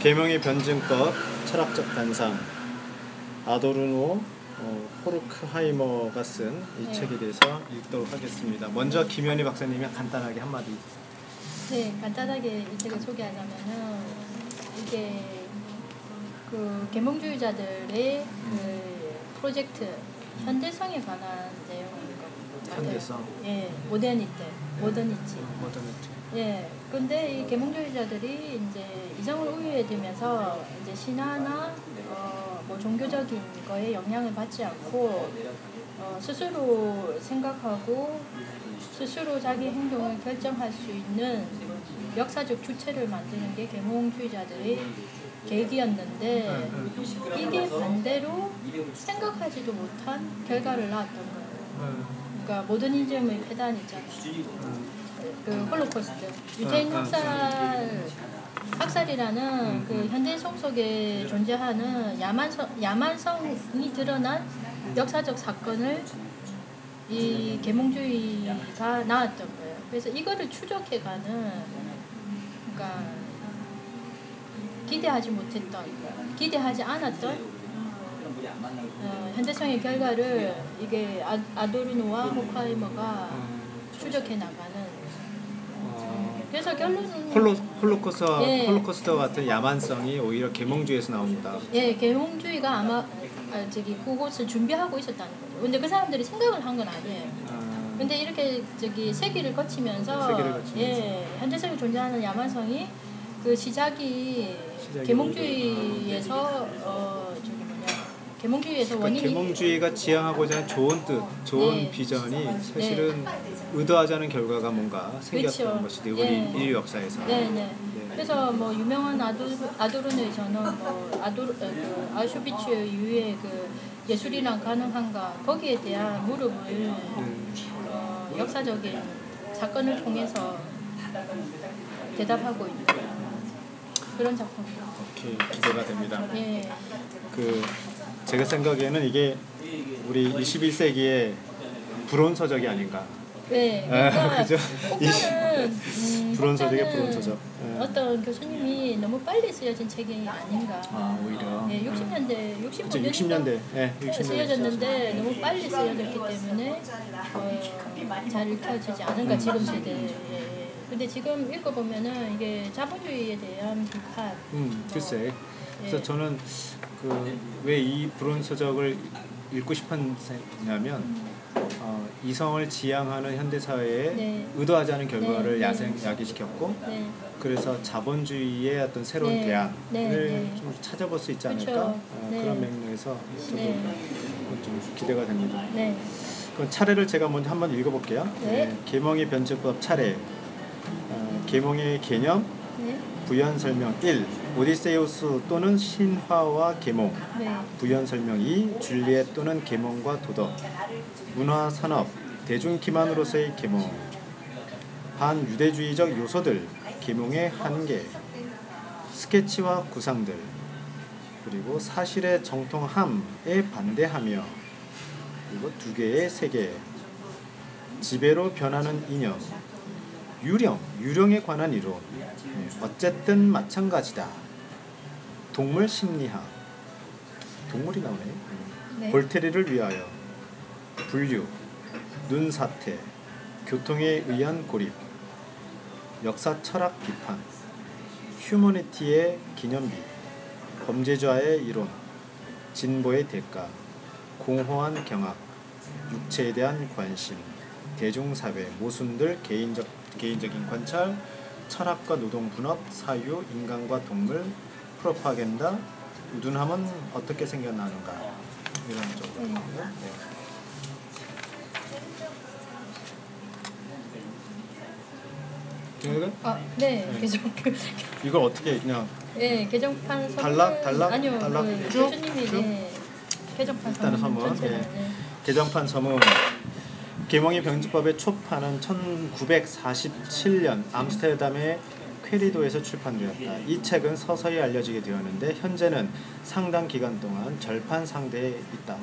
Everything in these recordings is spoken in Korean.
계명의 변증법 철학적 단상 아도르노 어, 호르크하이머가 쓴 이 네. 책에 대해서 읽도록 하겠습니다. 먼저 김현희 박사님이 간단하게 한마디. 네, 간단하게 이 책을 소개하자면은 이게 그 계몽주의자들의 그 프로젝트 현대성에 관한 내용인 것 같아요. 현대성. 예, 모더니티, 모더니티. 모더니티. 예, 근데 이 계몽주의자들이 이제 이성을 우위에 두면서 이제 신화나 어, 뭐 종교적인 거에 영향을 받지 않고 어, 스스로 생각하고 스스로 자기 행동을 결정할 수 있는 역사적 주체를 만드는 게 계몽주의자들의 계기였는데 이게 반대로 생각하지도 못한 결과를 낳았던 거예요. 그러니까 모더니즘의 폐단 있잖아요. 그 홀로코스트. 유태인 아, 아, 학살 학살이라는 그 현대 속 속에 존재하는 야만성 야만성이 드러난 역사적 사건을 이 계몽주의가 나왔던 거예요. 그래서 이거를 추적해가는 그러니까 기대하지 못했던 기대하지 않았던 어, 현대성의 결과를 이게 아, 아도르노와 호카이머가 추적해 나가는 어, 그래서 결론은 홀로 홀로코스트 예. 홀로코스트 같은 야만성이 오히려 계몽주의에서 나옵니다. 예 계몽주의가 아마 아, 저기 그곳을 준비하고 있었다는 거죠. 근데 그 사람들이 생각을 한 건 아니에요. 아, 근데 이렇게 저기 세기를 거치면서 세기를 거치면서. 예 현대성에 존재하는 야만성이 그 시작이 계몽주의에서 어 계몽주의에서 그 원인이 계몽주의가 지향하고자 하는 좋은 뜻, 좋은 네. 비전이 사실은 의도하지 않은 결과가 뭔가 생겼던 그렇죠. 것이지 우리 예. 인류 역사에서. 네네. 네. 그래서 뭐 유명한 아도르 아도르노의 전원 뭐 아도르 어, 그 아슈비츠 이후에 그 예술이란 가능한가 거기에 대한 무릎을 음, 어, 역사적인 사건을 통해서 대답하고 있는 그런 작품입니다. 오케이 기대가 됩니다. 예, 그 제가 생각에는 이게 우리 21세기의 불온 서적이 아닌가. 네, 아, 그러니까 그죠? 혹자는 음, 불온 서적의 혹자는 불온 서적. 예. 어떤 교수님이 너무 빨리 쓰여진 책이 아닌가. 아 오히려. 예, 60년대, 65년대 그쵸 60년대. 예, 60년대. 쓰여졌는데 너무 빨리 쓰여졌기 때문에 어, 잘 읽혀지지 않은가 지금 세대에. 근데 지금 읽어보면은 이게 자본주의에 대한 비판. 음, 글쎄. 그래서 예. 저는 그 왜이 불온서적을 읽고 싶었냐면 어, 이성을 지향하는 현대 사회에 네. 의도하지 않은 결과를 네, 야생 야기시켰고 네, 그래서 자본주의의 어떤 새로운 네, 대안을 네, 네. 좀 찾아볼 수 있지 않을까 그쵸. 어, 네. 그런 맥락에서 저도 네. 좀 기대가 됩니다. 네, 그럼 차례를 제가 먼저 한번 읽어볼게요. 네. 계몽의 변증법 차례. 어, 계몽의 개념, 네, 부연 설명 1. 오디세우스 또는 신화와 계몽. 네, 부연 설명 2. 줄리엣 또는 계몽과 도덕. 문화 산업, 대중 기만으로서의 계몽. 반유대주의적 요소들, 계몽의 한계. 스케치와 구상들. 그리고 사실의 정통함에 반대하며 그리고 두 개의 세계. 지배로 변하는 이념. 유령, 유령에 관한 이론. 네, 어쨌든 마찬가지다. 동물 심리학. 동물이 나오네. 네. 볼테리를 위하여. 분류. 눈 사태. 교통에 의한 고립. 역사 철학 비판. 휴머니티의 기념비. 범죄자의 이론. 진보의 대가. 공허한 경악. 육체에 대한 관심. 대중사회, 모순들, 개인적, 개인적인 관찰, 철학과 노동 분업, 사유, 인간과 동물, 프로파겐다, 우둔함은 어떻게 생겨나는가 이런 쪽으로. 네. 네. 이거 아, 네, 네. 그, 이걸 어떻게 그냥 네, 개정판 선물 단락, 단락, 아니요, 그 쭉, 교수님이 쭉? 네, 개정판 일단은 선물 선물, 예. 네. 개정판 서문 계몽의 병지법의 초판은 1947년 암스테르담의 퀘리도에서 출판되었다. 이 책은 서서히 알려지게 되었는데 현재는 상당 기간 동안 절판 상대에 있다.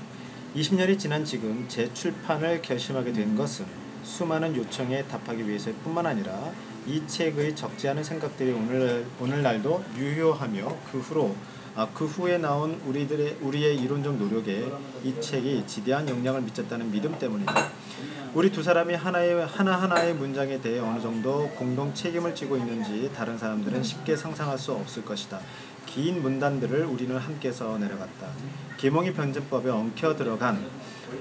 20년이 지난 지금 재출판을 결심하게 된 것은 수많은 요청에 답하기 위해서뿐만 아니라 이 책의 적지 않은 생각들이 오늘 오늘날도 유효하며 그 후로 아, 그 후에 나온 우리들의 우리의 이론적 노력에 이 책이 지대한 영향을 미쳤다는 믿음 때문이다. 우리 두 사람이 하나의 하나 하나의 문장에 대해 어느 정도 공동 책임을 지고 있는지 다른 사람들은 쉽게 상상할 수 없을 것이다. 긴 문단들을 우리는 함께 써 내려갔다. 계몽이 변제법에 엉켜 들어간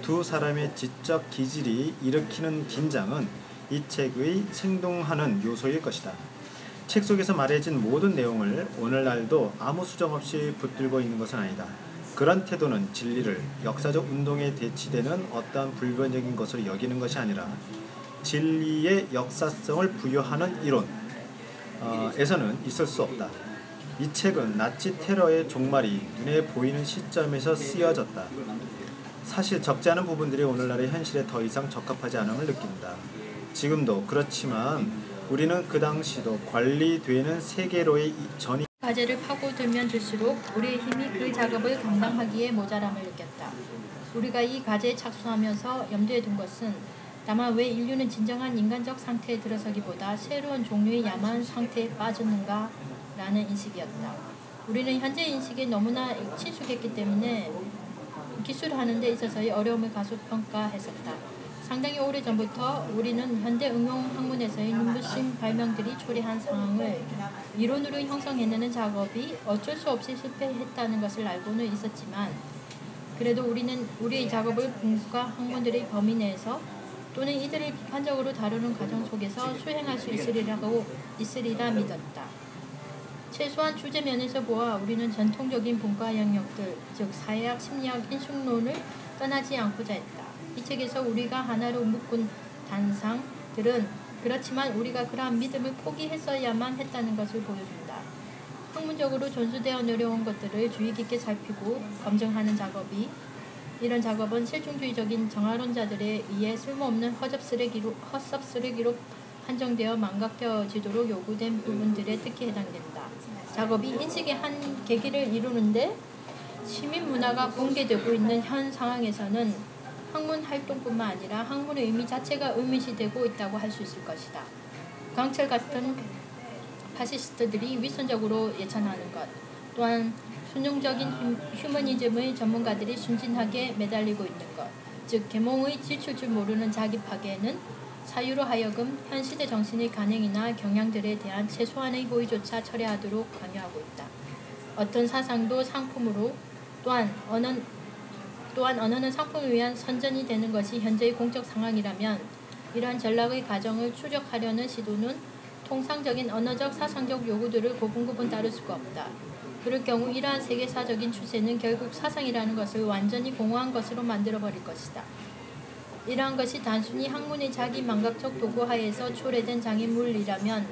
두 사람의 지적 기질이 일으키는 긴장은 이 책의 생동하는 요소일 것이다. 책 속에서 말해진 모든 내용을 오늘날도 아무 수정 없이 붙들고 있는 것은 아니다. 그런 태도는 진리를 역사적 운동에 대치되는 어떠한 불변적인 것으로 여기는 것이 아니라 진리의 역사성을 부여하는 이론에서는 있을 수 없다. 이 책은 나치 테러의 종말이 눈에 보이는 시점에서 쓰여졌다. 사실 적지 않은 부분들이 오늘날의 현실에 더 이상 적합하지 않음을 느낀다. 지금도 그렇지만 우리는 그 당시도 관리되는 세계로의 이- 전이 과제를 파고들면 들수록 우리의 힘이 그 작업을 감당하기에 모자람을 느꼈다. 우리가 이 과제에 착수하면서 염두에 둔 것은 다만 왜 인류는 진정한 인간적 상태에 들어서기보다 새로운 종류의 야만 상태에 빠졌는가 라는 인식이었다. 우리는 현재 인식에 너무나 친숙했기 때문에 기술하는 데 있어서의 어려움을 가소평가했었다. 상당히 오래전부터 우리는 현대 응용 학문에서의 눈부신 발명들이 초래한 상황을 이론으로 형성해내는 작업이 어쩔 수 없이 실패했다는 것을 알고는 있었지만 그래도 우리는 우리의 작업을 문과 학문들의 범위 내에서 또는 이들을 비판적으로 다루는 과정 속에서 수행할 수 있으리라고 있으리라 믿었다. 최소한 주제 면에서 보아 우리는 전통적인 분과 영역들, 즉 사회학, 심리학, 인식론을 떠나지 않고자 했다. 이 책에서 우리가 하나로 묶은 단상들은 그렇지만 우리가 그러한 믿음을 포기했어야만 했다는 것을 보여준다. 학문적으로 전수되어 내려온 것들을 주의 깊게 살피고 검증하는 작업이 이런 작업은 실존주의적인 정화론자들에 의해 쓸모없는 허접 쓰레기로 헛섭 쓰레기로 한정되어 망각되어지도록 요구된 부분들에 특히 해당된다. 작업이 인식의 한 계기를 이루는데 시민 문화가 붕괴되고 있는 현 상황에서는 학문 활동뿐만 아니라 학문의 의미 자체가 의미시되고 있다고 할 수 있을 것이다. 강철 같은 파시스트들이 위선적으로 예찬하는 것, 또한 순종적인 휴- 휴머니즘의 전문가들이 순진하게 매달리고 있는 것, 즉 계몽의 지칠 줄 모르는 자기 파괴는 사유로 하여금 현 시대 정신의 간행이나 경향들에 대한 최소한의 호의조차 철회하도록 강요하고 있다. 어떤 사상도 상품으로 또한 언어 또한 언어는 상품을 위한 선전이 되는 것이 현재의 공적 상황이라면 이러한 전락의 과정을 추적하려는 시도는 통상적인 언어적 사상적 요구들을 고분고분 다룰 수가 없다. 그럴 경우 이러한 세계사적인 추세는 결국 사상이라는 것을 완전히 공허한 것으로 만들어버릴 것이다. 이러한 것이 단순히 학문의 자기 망각적 도구 하에서 초래된 장애물이라면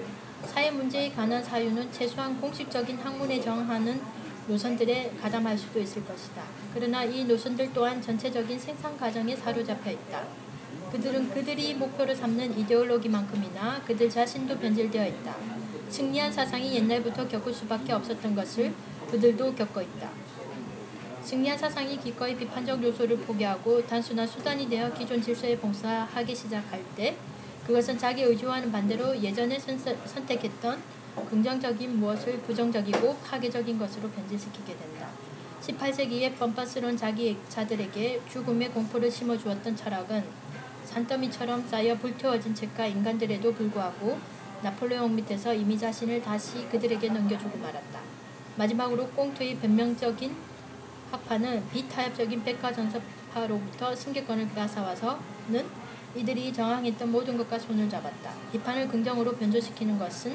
사회 문제에 관한 사유는 최소한 공식적인 학문에 정하는 노선들에 가담할 수도 있을 것이다. 그러나 이 노선들 또한 전체적인 생산 과정에 사로잡혀 있다. 그들은 그들이 목표로 삼는 이데올로기만큼이나 그들 자신도 변질되어 있다. 승리한 사상이 옛날부터 겪을 수밖에 없었던 것을 그들도 겪고 있다. 승리한 사상이 기꺼이 비판적 요소를 포기하고 단순한 수단이 되어 기존 질서에 봉사하기 시작할 때 그것은 자기 의지와는 반대로 예전에 선, 선택했던 긍정적인 무엇을 부정적이고 파괴적인 것으로 변질시키게 된다. 18세기의 뻔뻔스러운 자기자들에게 죽음의 공포를 심어주었던 철학은 산더미처럼 쌓여 불태워진 책과 인간들에도 불구하고 나폴레옹 밑에서 이미 자신을 다시 그들에게 넘겨주고 말았다. 마지막으로 꽁트의 변명적인 학파는 비타협적인 백과전서파로부터 승계권을 빼앗아와서는 이들이 저항했던 모든 것과 손을 잡았다. 비판을 긍정으로 변조시키는 것은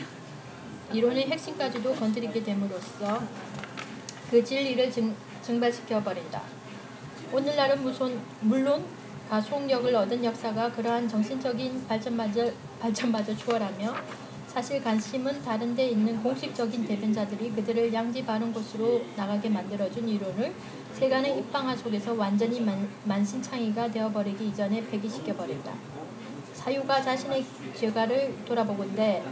이론의 핵심까지도 건드리게 됨으로써 그 진리를 증, 증발시켜 버린다. 오늘날은 무손, 물론 가속력을 얻은 역사가 그러한 정신적인 발전마저, 발전마저 추월하며 사실 관심은 다른 데 있는 공식적인 대변자들이 그들을 양지 바른 곳으로 나가게 만들어준 이론을 세간의 입방아 속에서 완전히 만, 만신창이가 되어버리기 이전에 폐기시켜버린다. 사유가 자신의 죄가를 돌아보건대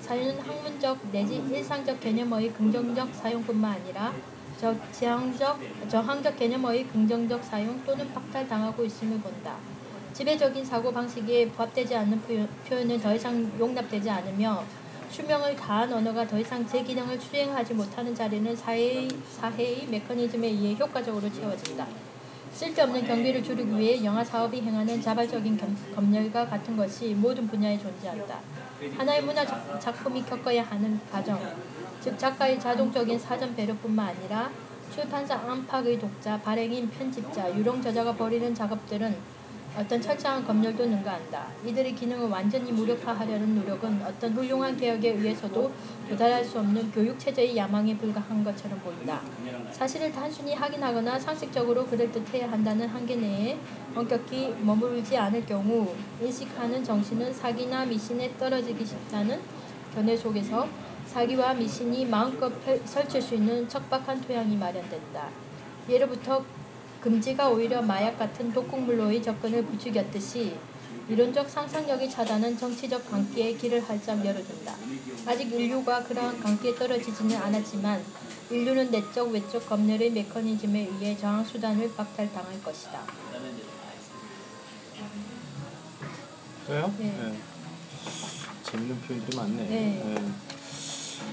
사유는 학문적 내지 일상적 개념의 긍정적 사용뿐만 아니라 저 저항적, 저항적 개념의 긍정적 사용 또는 박탈당하고 있음을 본다. 지배적인 사고 방식에 부합되지 않는 표현, 표현은 더 이상 용납되지 않으며 수명을 다한 언어가 더 이상 제 기능을 수행하지 못하는 자리는 사회의, 사회의 메커니즘에 의해 효과적으로 채워진다. 쓸데없는 경비를 줄이기 위해 영화 사업이 행하는 자발적인 겸, 검열과 같은 것이 모든 분야에 존재한다. 하나의 문화 작- 작품이 겪어야 하는 과정, 즉 작가의 자동적인 사전 배려뿐만 아니라 출판사 안팎의 독자, 발행인, 편집자, 유령 저자가 벌이는 작업들은 어떤 철저한 검열도 능가한다. 이들의 기능을 완전히 무력화하려는 노력은 어떤 훌륭한 개혁에 의해서도 도달할 수 없는 교육 체제의 야망에 불과한 것처럼 보인다. 사실을 단순히 확인하거나 상식적으로 그럴 듯해야 한다는 한계 내에 엄격히 머무르지 않을 경우 인식하는 정신은 사기나 미신에 떨어지기 쉽다는 견해 속에서 사기와 미신이 마음껏 펼- 설칠 수 있는 척박한 토양이 마련된다. 예로부터 금지가 오히려 마약 같은 독극물로의 접근을 부추겼듯이 이론적 상상력의 차단은 정치적 광기에 길을 활짝 열어준다. 아직 인류가 그러한 광기에 떨어지지는 않았지만 인류는 내적 외적 검열의 메커니즘에 의해 저항 수단을 박탈당할 것이다. 그래요? 네. 재밌는 표현들이 많네. 네. 예.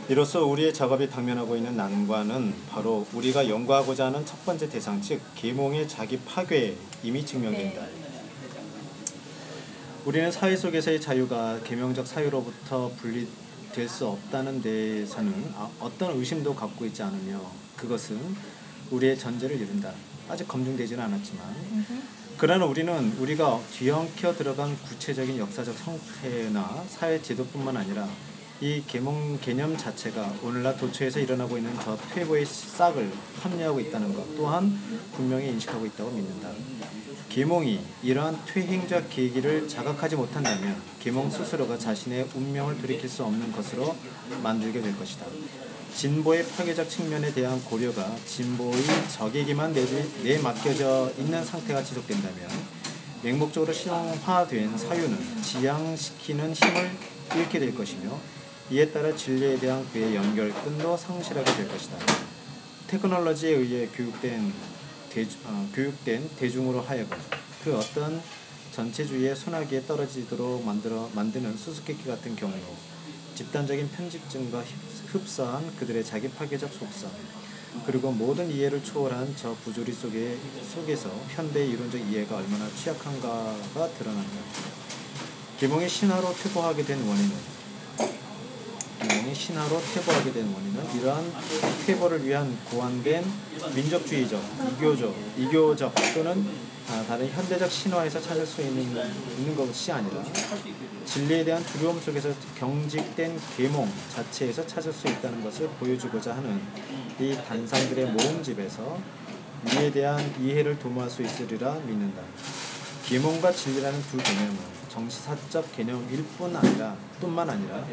이로써 우리의 작업이 당면하고 있는 난관은 바로 우리가 연구하고자 하는 첫 번째 대상 즉 계몽의 자기 파괴에 이미 증명된다. 네. 우리는 사회 속에서의 자유가 계명적 사유로부터 분리될 수 없다는 데에서는 아- 어떤 의심도 갖고 있지 않으며 그것은 우리의 전제를 이룬다. 아직 검증되지는 않았지만. 그러나 우리는 우리가 뒤엉켜 들어간 구체적인 역사적 성패나 사회 제도뿐만 아니라 이 계몽 개념 자체가 오늘날 도처에서 일어나고 있는 저 퇴보의 싹을 합리하고 있다는 것 또한 분명히 인식하고 있다고 믿는다. 계몽이 이러한 퇴행적 계기를 자각하지 못한다면 계몽 스스로가 자신의 운명을 돌이킬 수 없는 것으로 만들게 될 것이다. 진보의 파괴적 측면에 대한 고려가 진보의 적에게만 내, 내맡겨져 있는 상태가 지속된다면 맹목적으로 실용화된 사유는 지향시키는 힘을 잃게 될 것이며 이에 따라 진리에 대한 그의 연결끈도 상실하게 될 것이다. 테크놀로지에 의해 교육된 대주, 어, 교육된 대중으로 하여금 그 어떤 전체주의의 소나기에 떨어지도록 만들어 만드는 수수께끼 같은 경우로 집단적인 편집증과 흡- 흡사한 그들의 자기 파괴적 속성 그리고 모든 이해를 초월한 저 부조리 속에 속에서 현대의 이론적 이해가 얼마나 취약한가가 드러난다. 계몽의 신화로 퇴보하게 된 원인은 계몽의 신화로 퇴보하게 된 원인은 이러한 퇴보를 위한 고안된 민족주의적, 이교적, 이교적 또는 아, 다른 현대적 신화에서 찾을 수 있는, 있는 것이 아니라 진리에 대한 두려움 속에서 경직된 계몽 자체에서 찾을 수 있다는 것을 보여주고자 하는 이 단상들의 모음집에서 이에 대한 이해를 도모할 수 있으리라 믿는다. 계몽과 진리라는 두 개념은 정치사적 개념일 뿐 아니라 뿐만 아니라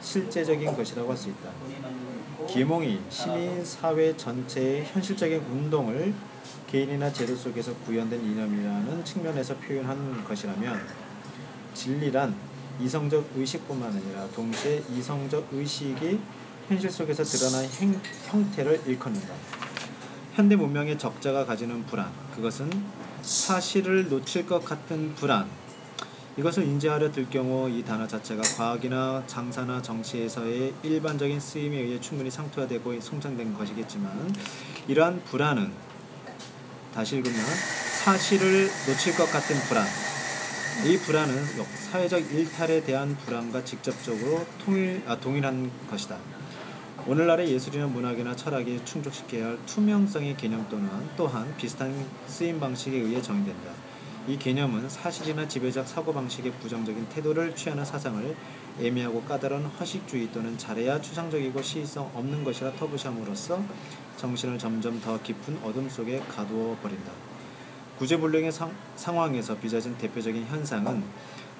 실제적인 것이라고 할 수 있다. 계몽이 시민 사회 전체의 현실적인 운동을 개인이나 제도 속에서 구현된 이념이라는 측면에서 표현한 것이라면 진리란 이성적 의식뿐만 아니라 동시에 이성적 의식이 현실 속에서 드러난 행, 형태를 일컫는다. 현대 문명의 적자가 가지는 불안, 그것은 사실을 놓칠 것 같은 불안. 이것을 인지하려 들 경우 이 단어 자체가 과학이나 장사나 정치에서의 일반적인 쓰임에 의해 충분히 상투화되고 성장된 것이겠지만 이러한 불안은 다시 읽으면 사실을 놓칠 것 같은 불안. 이 불안은 역- 사회적 일탈에 대한 불안과 직접적으로 통일, 아, 동일한 것이다. 오늘날의 예술이나 문학이나 철학이 충족시켜야 할 투명성의 개념 또는 또한 비슷한 쓰임 방식에 의해 정의된다. 이 개념은 사실이나 지배적 사고방식의 부정적인 태도를 취하는 사상을 애매하고 까다로운 허식주의 또는 잘해야 추상적이고 시의성 없는 것이라 터부시함으로써 정신을 점점 더 깊은 어둠 속에 가두어 버린다. 구제불능의 상, 상황에서 빚어진 대표적인 현상은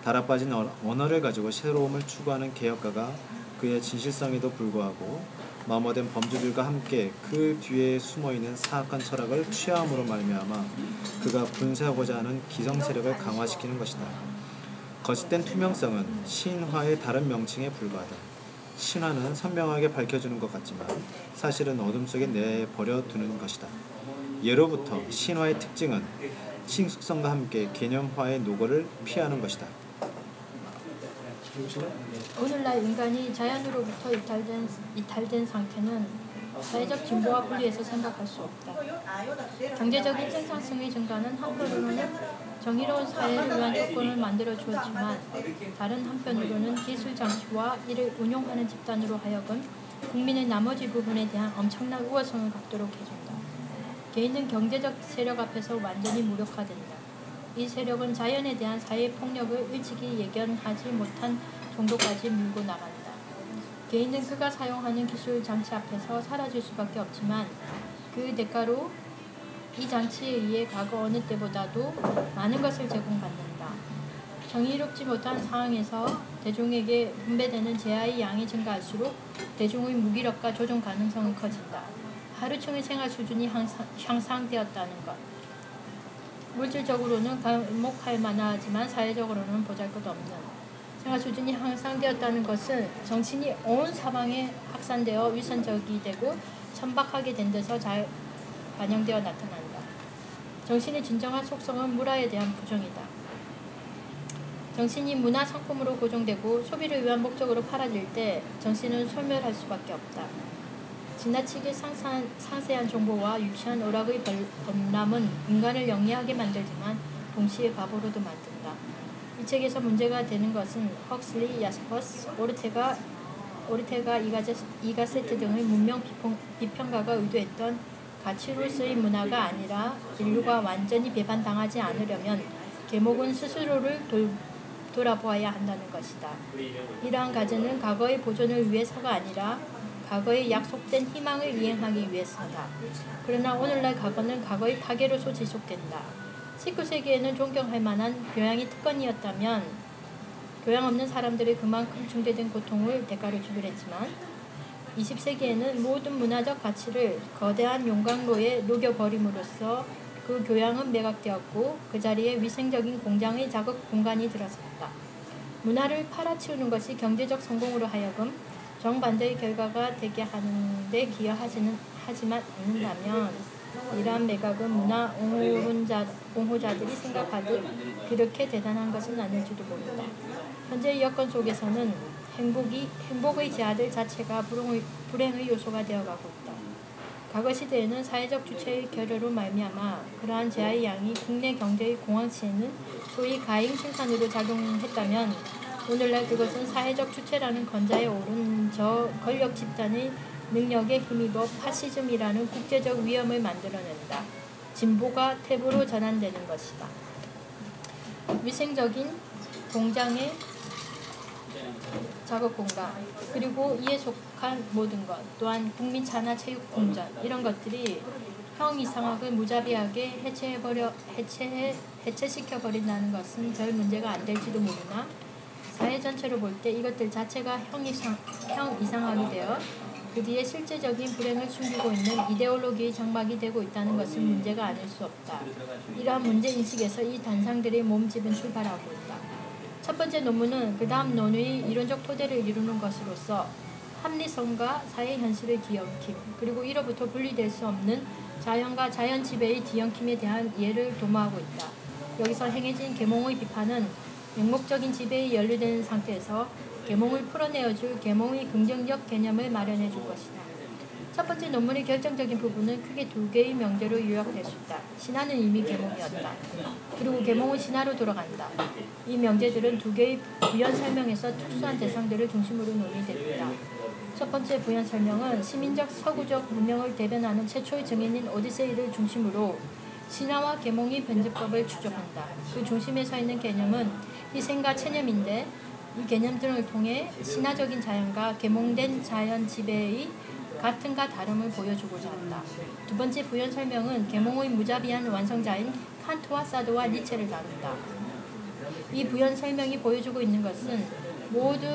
달아빠진 어- 언어를 가지고 새로움을 추구하는 개혁가가 그의 진실성에도 불구하고 마모된 범주들과 함께 그 뒤에 숨어있는 사악한 철학을 취함으로 말미암아 그가 분쇄하고자 하는 기성 세력을 강화시키는 것이다. 거짓된 투명성은 신화의 다른 명칭에 불과하다. 신화는 선명하게 밝혀주는 것 같지만 사실은 어둠 속에 내버려 두는 것이다. 예로부터 신화의 특징은 싱숙성과 함께 개념화의 노고를 피하는 것이다. 오늘날 인간이 자연으로부터 이탈된, 이탈된 상태는 사회적 진보와 분리해서 생각할 수 없다. 경제적인 생산성의 증가는 한편으로는 정의로운 사회를 위한 조건을 만들어 주었지만 다른 한편으로는 기술 장치와 이를 운용하는 집단으로 하여금 국민의 나머지 부분에 대한 엄청난 우월성을 갖도록 해준다. 개인은 경제적 세력 앞에서 완전히 무력화된다. 이 세력은 자연에 대한 사회 폭력을 일찍이 예견하지 못한 정도까지 밀고 나간다. 개인은 그가 사용하는 기술 장치 앞에서 사라질 수밖에 없지만 그 대가로 이 장치에 의해 과거 어느 때보다도 많은 것을 제공받는다. 정의롭지 못한 상황에서 대중에게 분배되는 재화의 양이 증가할수록 대중의 무기력과 조종 가능성은 커진다. 하루층의 생활 수준이 향상, 향상되었다는 것. 물질적으로는 감목할 만하지만 사회적으로는 보잘것없는 생활 수준이 향상되었다는 것은 정신이 온 사방에 확산되어 위선적이 되고 천박하게 된 데서 잘 반영되어 나타난다. 정신의 진정한 속성은 문화에 대한 부정이다. 정신이 문화 상품으로 고정되고 소비를 위한 목적으로 팔아질 때 정신은 소멸할 수밖에 없다. 지나치게 상세한, 상세한 정보와 유치한 오락의 범람은 인간을 영리하게 만들지만 동시에 바보로도 만든다. 이 책에서 문제가 되는 것은 헉슬리, 야스퍼스, 오르테가, 오르테가 이가제, 이가세트 등의 문명 비평, 비평가가 의도했던 가치로서의 문화가 아니라 인류가 완전히 배반당하지 않으려면 계목은 스스로를 돌, 돌아보아야 한다는 것이다. 이러한 과제는 과거의 보존을 위해서가 아니라 과거의 약속된 희망을 이행하기 위해서다. 그러나 오늘날 과거는 과거의 파괴로서 지속된다. 19세기에는 존경할 만한 교양이 특권이었다면 교양 없는 사람들이 그만큼 중대된 고통을 대가로 주기로 했지만 20세기에는 모든 문화적 가치를 거대한 용광로에 녹여버림으로써 그 교양은 매각되었고 그 자리에 위생적인 공장의 작업 공간이 들어섰다. 문화를 팔아치우는 것이 경제적 성공으로 하여금 정반대의 결과가 되게 하는데 기여하지는 하지만 않는다면 이러한 매각은 문화 옹호자, 옹호자들이 생각하듯 그렇게 대단한 것은 아닐지도 모른다. 현재 여건 속에서는 행복이 행복의 제아들 자체가 불행의, 불행의 요소가 되어가고 있다. 과거 시대에는 사회적 주체의 결여로 말미암아 그러한 제아의 양이 국내 경제의 공황치에는 소위 가잉 생산으로 작용했다면 오늘날 그것은 사회적 주체라는 건자에 오른 저 권력 집단의 능력에 힘입어 파시즘이라는 국제적 위험을 만들어낸다. 진보가 탭으로 전환되는 것이다. 위생적인 공장의 작업 공간 그리고 이에 속한 모든 것 또한 국민 차나 체육 공전 이런 것들이 형 이상학을 무자비하게 해체해버려 해체해 해체시켜 버린다는 것은 별 문제가 안 될지도 모르나 사회 전체로 볼때 이것들 자체가 형 이상 형 이상학이 되어 그 뒤에 실제적인 불행을 숨기고 있는 이데올로기의 장막이 되고 있다는 것은 문제가 아닐 수 없다. 이러한 문제 인식에서 이 단상들의 몸집은 출발하고 있다. 첫 번째 논문은 그 다음 논의 이론적 토대를 이루는 것으로서 합리성과 사회 현실의 뒤엉킴 그리고 이로부터 분리될 수 없는 자연과 자연 지배의 뒤엉킴에 대한 이해를 도모하고 있다. 여기서 행해진 계몽의 비판은 맹목적인 지배에 연루된 상태에서 계몽을 풀어내어줄 계몽의 긍정적 개념을 마련해 줄 것이다. 첫 번째 논문의 결정적인 부분은 크게 두 개의 명제로 요약될 수 있다. 신화는 이미 계몽이었다. 그리고 계몽은 신화로 돌아간다. 이 명제들은 두 개의 부연 설명에서 특수한 대상들을 중심으로 논의됩니다. 첫 번째 부연 설명은 시민적 서구적 문명을 대변하는 최초의 증인인 오디세이를 중심으로 신화와 계몽의 변제법을 추적한다. 그 중심에 서 있는 개념은 희생과 체념인데 이 개념들을 통해 신화적인 자연과 계몽된 자연 지배의 같은가 다름을 보여주고자 한다. 두 번째 부연 설명은 계몽의 무자비한 완성자인 칸트와 사도와 니체를 다룬다. 이 부연 설명이 보여주고 있는 것은 모두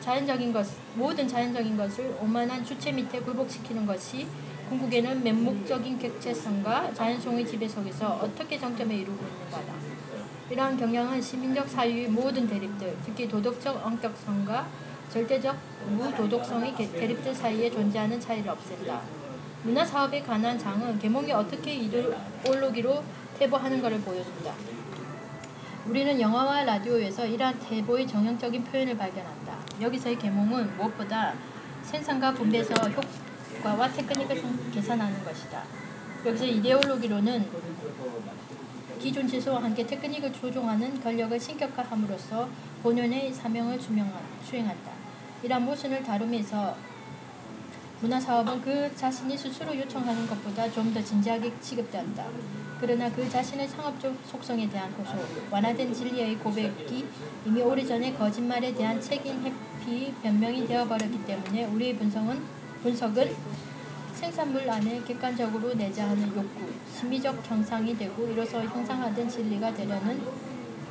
자연적인 것, 모든 자연적인 것을 오만한 주체 밑에 굴복시키는 것이 궁극에는 맹목적인 객체성과 자연성의 지배 속에서 어떻게 정점에 이루고 있는가다. 이러한 경향은 시민적 사유의 모든 대립들, 특히 도덕적 엄격성과 절대적 무도덕성의 대립들 사이에 존재하는 차이를 없앤다. 문화사업에 관한 장은 계몽이 어떻게 이데올로기로 태보하는 것을 보여준다. 우리는 영화와 라디오에서 이러한 태보의 정형적인 표현을 발견한다. 여기서의 계몽은 무엇보다 생산과 분배에서 효 과와 테크닉을 상- 계산하는 것이다. 여기서 이데올로기로는 기존 지수와 함께 테크닉을 조종하는 권력을 신격화함으로써 본연의 사명을 수행한다. 이러한 모순을 다루면서 문화사업은 그 자신이 스스로 요청하는 것보다 좀 더 진지하게 취급된다. 그러나 그 자신의 상업적 속성에 대한 호소, 완화된 진리의 고백이 이미 오래전에 거짓말에 대한 책임 회피 변명이 되어버렸기 때문에 우리의 분석은, 분석은 생산물 안에 객관적으로 내재하는 욕구, 심미적 형상이 되고 이로써 형상화된 진리가 되려는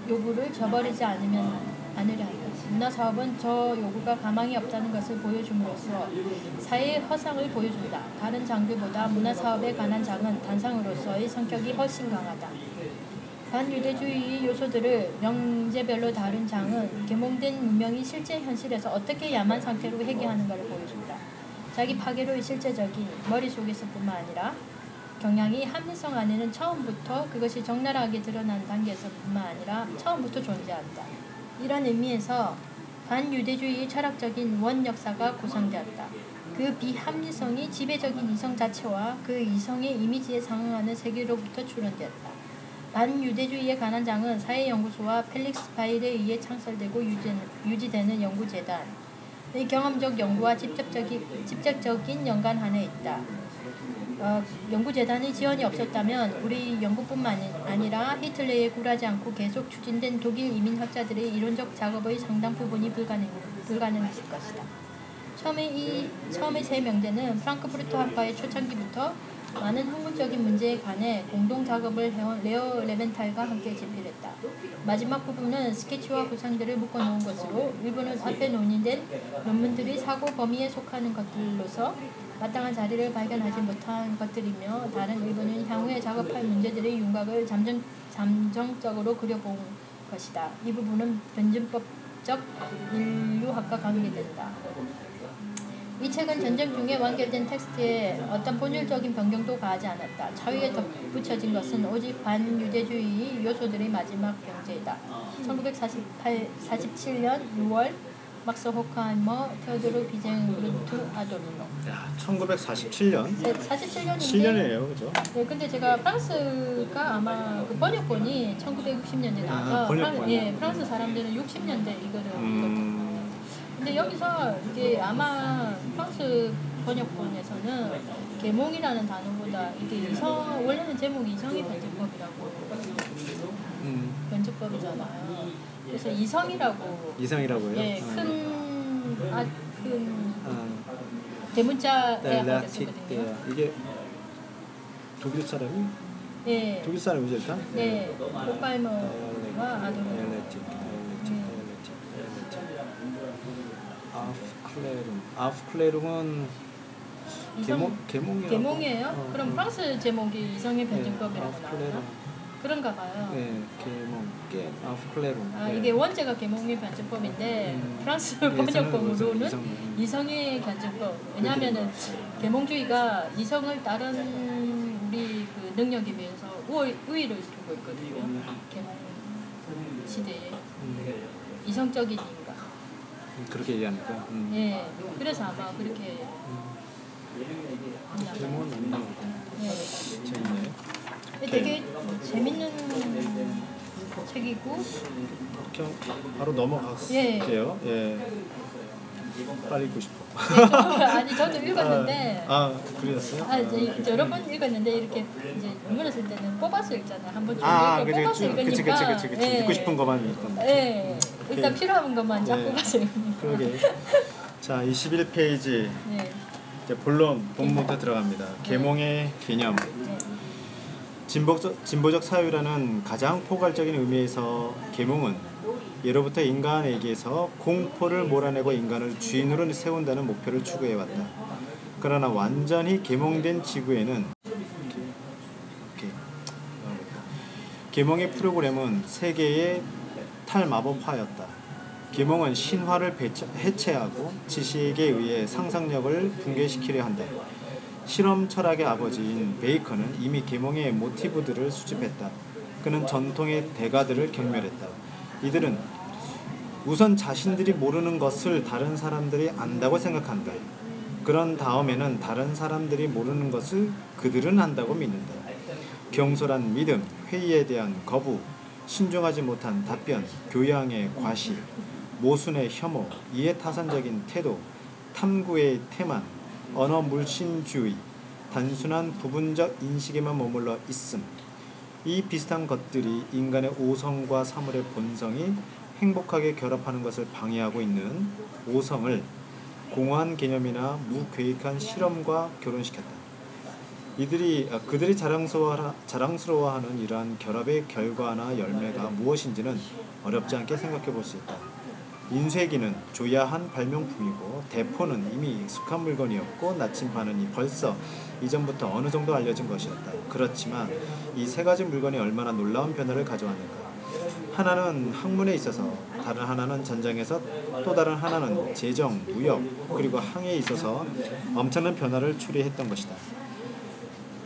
요구를 저버리지 않으면 않으려 한다. 문화 사업은 저 요구가 가망이 없다는 것을 보여줌으로써 사회의 허상을 보여준다. 다른 장르보다 문화 사업에 관한 장은 단상으로서의 성격이 훨씬 강하다. 반유대주의 요소들을 명제별로 다룬 장은 계몽된 문명이 실제 현실에서 어떻게 야만 상태로 회귀하는가를 보여준다. 자기 파괴로의 실제적인 머릿속에서뿐만 아니라 경향이 합리성 안에는 처음부터 그것이 적나라하게 드러나는 단계에서뿐만 아니라 처음부터 존재한다. 이런 의미에서 반유대주의의 철학적인 원 역사가 구성되었다. 그 비합리성이 지배적인 이성 자체와 그 이성의 이미지에 상응하는 세계로부터 출현되었다. 반유대주의에 관한 장은 사회연구소와 펠릭스 바일에 의해 창설되고 유지, 유지되는 연구재단, 의 경험적 연구와 직접적인, 직접적인 연관한에 있다. 어, 연구재단의 지원이 없었다면 우리 연구뿐만 아니라 히틀러에 굴하지 않고 계속 추진된 독일 이민학자들의 이론적 작업의 상당 부분이 불가능, 불가능했을 것이다. 처음에 이 처음의 세 명제는 프랑크푸르트 학파의 초창기부터 많은 학문적인 문제에 관해 공동 작업을 해온 레오 뢰벤탈과 함께 집필했다. 마지막 부분은 스케치와 구상들을 묶어놓은 것으로 일부는 앞에 논의된 논문들이 사고 범위에 속하는 것들로서 마땅한 자리를 발견하지 못한 것들이며 다른 일부는 향후에 작업할 문제들의 윤곽을 잠정, 잠정적으로 그려본 것이다. 이 부분은 변증법적 인류학과 관계된다. 이 책은 전쟁 중에 완결된 텍스트에 어떤 본질적인 변경도 가하지 않았다. 차위에 덧붙여진 것은 오직 반유대주의 요소들의 마지막 병제이다. 1947년 6월 막스 호크하이머, 테오도르 비쟁루트 아도르노. 야, 1947년 47년인데 7년이에요, 그죠? 네, 근데 제가 프랑스가 아마 그 번역본이 1960년대 나와서 아, 번역본. 프랑, 예, 프랑스 사람들은 60년대 이거를. 음, 근데 여기서 이게 아마 프랑스 번역본에서는 계몽이라는 단어보다 이게 이성 원래는 제목이 이성의 변증법이라고 음, 변증법이잖아요. 그래서 이성이라고 이상이라고요? 예, 음. 큰, 아, 큰 아, 대문자에 네, 하고 라틱, 쓰거든요. 예, 이게 독일 사람이? 예, 독일 사람이죠, 일단? 네, 호카이머와 아도르노. 엘레틱, 엘레틱, 음. 엘레틱, 엘레틱. 아프클레룸. 아프클레룸은 이성- 계몽, 계몽이라고? 계몽이에요? 어, 그럼 어. 프랑스 제목이 변증법이라고 네, 나와요? 아프클레룸. 그런가 봐요. 네, 계몽, 깨, 아프클레룸. 아, 네. 이게 원제가 계몽의 변증법인데 음. 프랑스 예, 번역본으로는 이성, 이성. 이성의 변증법. 왜냐하면은 계몽주의가 이성을 다른 우리 그 능력에 비해서 우위, 우위를 두고 있거든요. 계몽 시대에 음, 이성적인. 그렇게 얘기하니까. 음. 예, 그래서 아마 그렇게 계몽은 맞네요. 예. 재밌네. 되게 재밌는 책이고 그냥 바로 넘어갈게요. 예. 빨리 읽고 싶어. 네, 저, 아니 저도 읽었는데 아, 아 그랬어요? 아, 이제 여러 번 읽었는데 이렇게 이제 문을 쓸 때는 뽑아서 읽잖아요. 한번 쭉 아, 그치, 뽑아서 그치, 그치, 읽으니까 그치, 그치, 그치. 예. 읽고 싶은 것만 읽던. 예. 일단 오케이. 필요한 것만 쫙 네. 뽑아서 읽으니까. 그러게. 자, 21페이지 네. 이제 본론 본문부터 들어갑니다. 계몽의 개념. 네. 진보적, 진보적 사유라는 가장 포괄적인 의미에서 계몽은 예로부터 인간에게서 공포를 몰아내고 인간을 주인으로 세운다는 목표를 추구해 왔다. 그러나 완전히 계몽된 지구에는? 계몽의 프로그램은 세계의 탈마법화였다. 계몽은 신화를 해체하고 지식에 의해 상상력을 붕괴시키려 한다. 실험 철학의 아버지인 베이컨은 이미 계몽의 모티브들을 수집했다. 그는 전통의 대가들을 경멸했다. 이들은 우선 자신들이 모르는 것을 다른 사람들이 안다고 생각한다. 그런 다음에는 다른 사람들이 모르는 것을 그들은 안다고 믿는다. 경솔한 믿음, 회의에 대한 거부, 신중하지 못한 답변, 교양의 과실, 모순의 혐오, 이해타산적인 태도, 탐구의 태만, 언어 물신주의, 단순한 부분적 인식에만 머물러 있음. 이 비슷한 것들이 인간의 오성과 사물의 본성이 행복하게 결합하는 것을 방해하고 있는 오성을 공허한 개념이나 무계획한 실험과 결혼시켰다. 이들이 아, 그들이 자랑스러워 자랑스러워하는 이러한 결합의 결과나 열매가 무엇인지는 어렵지 않게 생각해 볼 수 있다. 인쇄기는 조야한 발명품이고 대포는 이미 익숙한 물건이었고 나침반은 벌써 이전부터 어느 정도 알려진 것이었다. 그렇지만 이 세 가지 물건이 얼마나 놀라운 변화를 가져왔는가. 하나는 학문에 있어서 다른 하나는 전쟁에서 또 다른 하나는 재정, 무역 그리고 항해에 있어서 엄청난 변화를 추리했던 것이다.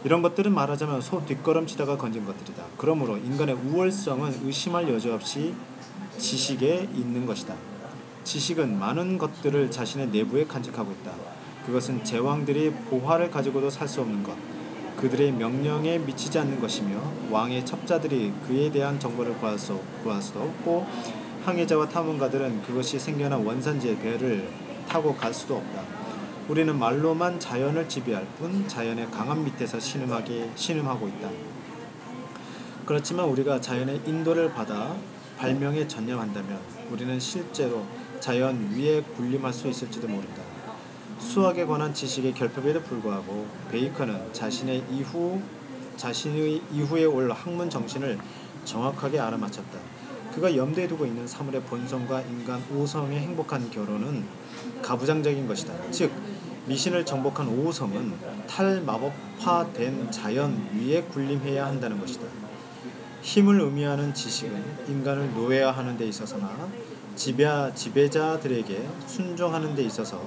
이런 것들은 말하자면 소 뒷걸음치다가 건진 것들이다. 그러므로 인간의 우월성은 의심할 여지 없이 지식에 있는 것이다. 지식은 많은 것들을 자신의 내부에 간직하고 있다. 그것은 제왕들이 보화를 가지고도 살 수 없는 것, 그들의 명령에 미치지 않는 것이며 왕의 첩자들이 그에 대한 정보를 구할 수, 구할 수도 없고 항해자와 탐험가들은 그것이 생겨난 원산지의 배를 타고 갈 수도 없다. 우리는 말로만 자연을 지배할 뿐 자연의 강함 밑에서 신음하게 신음하고 있다. 그렇지만 우리가 자연의 인도를 받아 발명에 전념한다면 우리는 실제로 자연 위에 군림할 수 있을지도 모른다. 수학에 관한 지식의 결핍에도 불구하고 베이컨은 자신의 이후 자신의 이후에 올 학문 정신을 정확하게 알아맞혔다. 그가 염두에 두고 있는 사물의 본성과 인간 오성의 행복한 결혼은 가부장적인 것이다. 즉 미신을 정복한 오성은 탈마법화된 자연 위에 군림해야 한다는 것이다. 힘을 의미하는 지식은 인간을 노예화하는 데 있어서나 지배, 지배자들에게 순종하는 데 있어서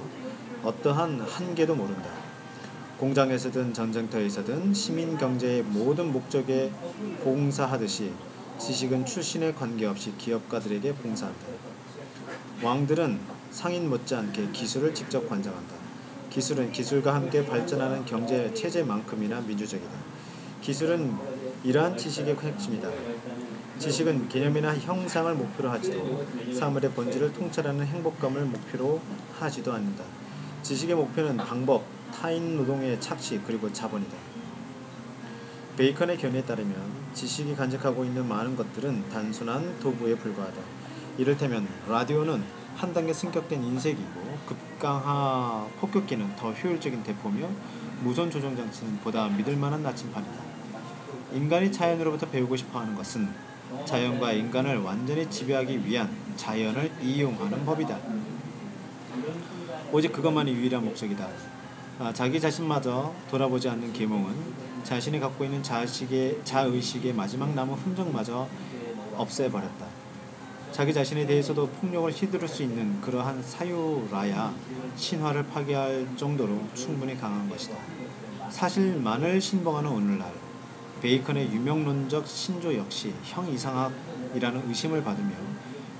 어떠한 한계도 모른다. 공장에서든 전쟁터에서든 시민 경제의 모든 목적에 봉사하듯이 지식은 출신에 관계없이 기업가들에게 봉사한다. 왕들은 상인 못지않게 기술을 직접 관장한다. 기술은 기술과 함께 발전하는 경제 체제만큼이나 민주적이다. 기술은 이러한 지식의 핵심이다. 지식은 개념이나 형상을 목표로 하지도 사물의 본질을 통찰하는 행복감을 목표로 하지도 않는다. 지식의 목표는 방법, 타인 노동의 착취 그리고 자본이다. 베이컨의 견해에 따르면 지식이 간직하고 있는 많은 것들은 단순한 도구에 불과하다. 이를테면 라디오는 한 단계 승격된 인쇄기고 급강하 폭격기는 더 효율적인 대포며 무선 조정 장치는 보다 믿을 만한 나침판이다. 인간이 자연으로부터 배우고 싶어 하는 것은 자연과 인간을 완전히 지배하기 위한 자연을 이용하는 법이다. 오직 그것만이 유일한 목적이다. 아, 자기 자신마저 돌아보지 않는 계몽은 자신이 갖고 있는 자식의, 자의식의 마지막 남은 흔적마저 없애버렸다. 자기 자신에 대해서도 폭력을 휘두를 수 있는 그러한 사유라야 신화를 파괴할 정도로 충분히 강한 것이다. 사실만을 신봉하는 오늘날 베이컨의 유명론적 신조 역시 형 이상학이라는 의심을 받으며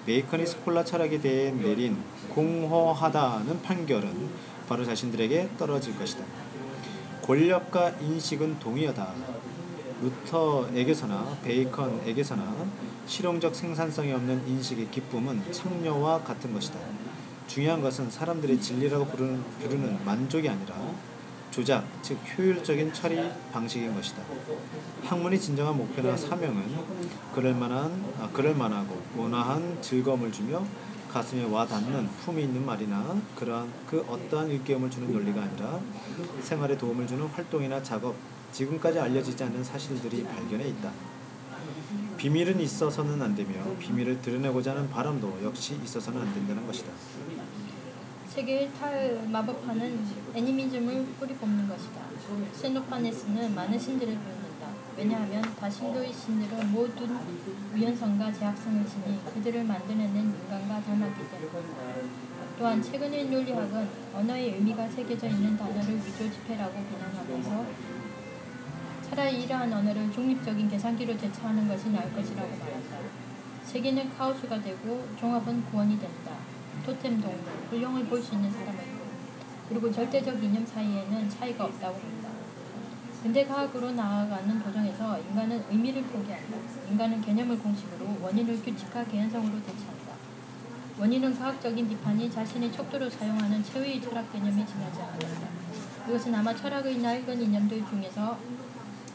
베이컨이 스콜라 철학에 대해 내린 공허하다는 판결은 바로 자신들에게 떨어질 것이다. 권력과 인식은 동의하다. 루터에게서나 베이컨에게서나 실용적 생산성이 없는 인식의 기쁨은 창녀와 같은 것이다. 중요한 것은 사람들이 진리라고 부르는, 부르는 만족이 아니라 조작, 즉 효율적인 처리 방식인 것이다. 학문의 진정한 목표나 사명은 그럴 만한, 아, 그럴 만하고 온화한 즐거움을 주며 가슴에 와 닿는 품이 있는 말이나 그러한 그 어떠한 일깨움을 주는 논리가 아니라 생활에 도움을 주는 활동이나 작업, 지금까지 알려지지 않는 사실들이 발견해 있다. 비밀은 있어서는 안 되며 비밀을 드러내고자 하는 바람도 역시 있어서는 안 된다는 것이다. 세계의 탈 마법화는 애니미즘을 뿌리 뽑는 것이다. 세노파네스는 많은 신들을 부른다. 왜냐하면 다 신도의 신들은 모든 우연성과 제약성을 지니 그들을 만들어낸 인간과 닮았기 때문이다. 또한 최근의 논리학은 언어의 의미가 새겨져 있는 단어를 위조 지폐라고 비난하면서 차라리 이러한 언어를 중립적인 계산기로 대처하는 것이 나을 것이라고 말한다. 세계는 카오스가 되고 종합은 구원이 된다. 토템 동물, 불령을 볼 수 있는 사람은 그리고 절대적 이념 사이에는 차이가 없다고 본다. 근대 과학으로 나아가는 도정에서 인간은 의미를 포기한다. 인간은 개념을 공식으로 원인을 규칙화 개연성으로 대체한다. 원인은 과학적인 비판이 자신의 척도로 사용하는 최후의 철학 개념에 지나지 않는다. 이것은 아마 철학의 낡은 이념들 중에서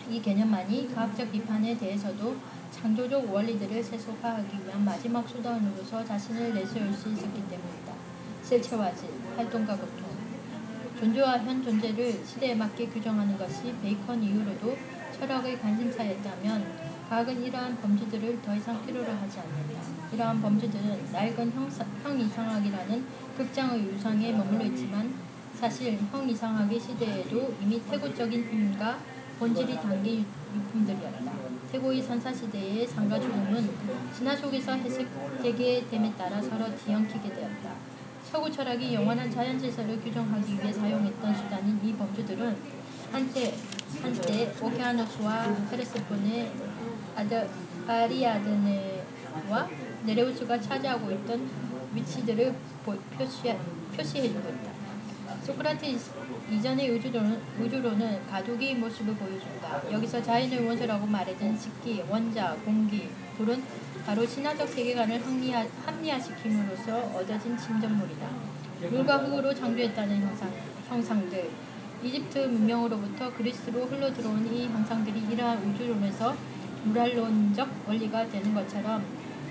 이 개념만이 과학적 비판에 대해서도 창조적 원리들을 세속화하기 위한 마지막 수단으로서 자신을 내세울 수 있었기 때문이다. 실체와 질, 활동과 고통, 존재와 현 존재를 시대에 맞게 규정하는 것이 베이컨 이후로도 철학의 관심사였다면 과학은 이러한 범주들을 더 이상 필요로 하지 않는다. 이러한 범주들은 낡은 형사, 형이상학이라는 극장의 유상에 머물러 있지만 사실 형이상학의 시대에도 이미 태고적인 힘과 본질이 담긴 유품들이었다. 태고의 선사시대의 죽음은 신화 속에서 해석되게 됨에 따라 서로 뒤엉키게 되었다. 서구 철학이 영원한 자연질서를 규정하기 위해 사용했던 수단인 이 범주들은 한때 한때 오케아노스와 페르세폰의 아드, 아리아드네와 네레우스가 차지하고 있던 위치들을 표시, 표시해주고 있다. 소크라테스 이전의 우주론은, 우주론은 가독의 모습을 보여준다. 여기서 자연의 원소라고 말해진 식기, 원자, 공기, 불은 바로 신화적 세계관을 합리화, 합리화시킴으로써 얻어진 침전물이다. 물과 흙으로 창조했다는 형상, 형상들, 이집트 문명으로부터 그리스로 흘러들어온 이 형상들이 이러한 우주론에서 물알론적 원리가 되는 것처럼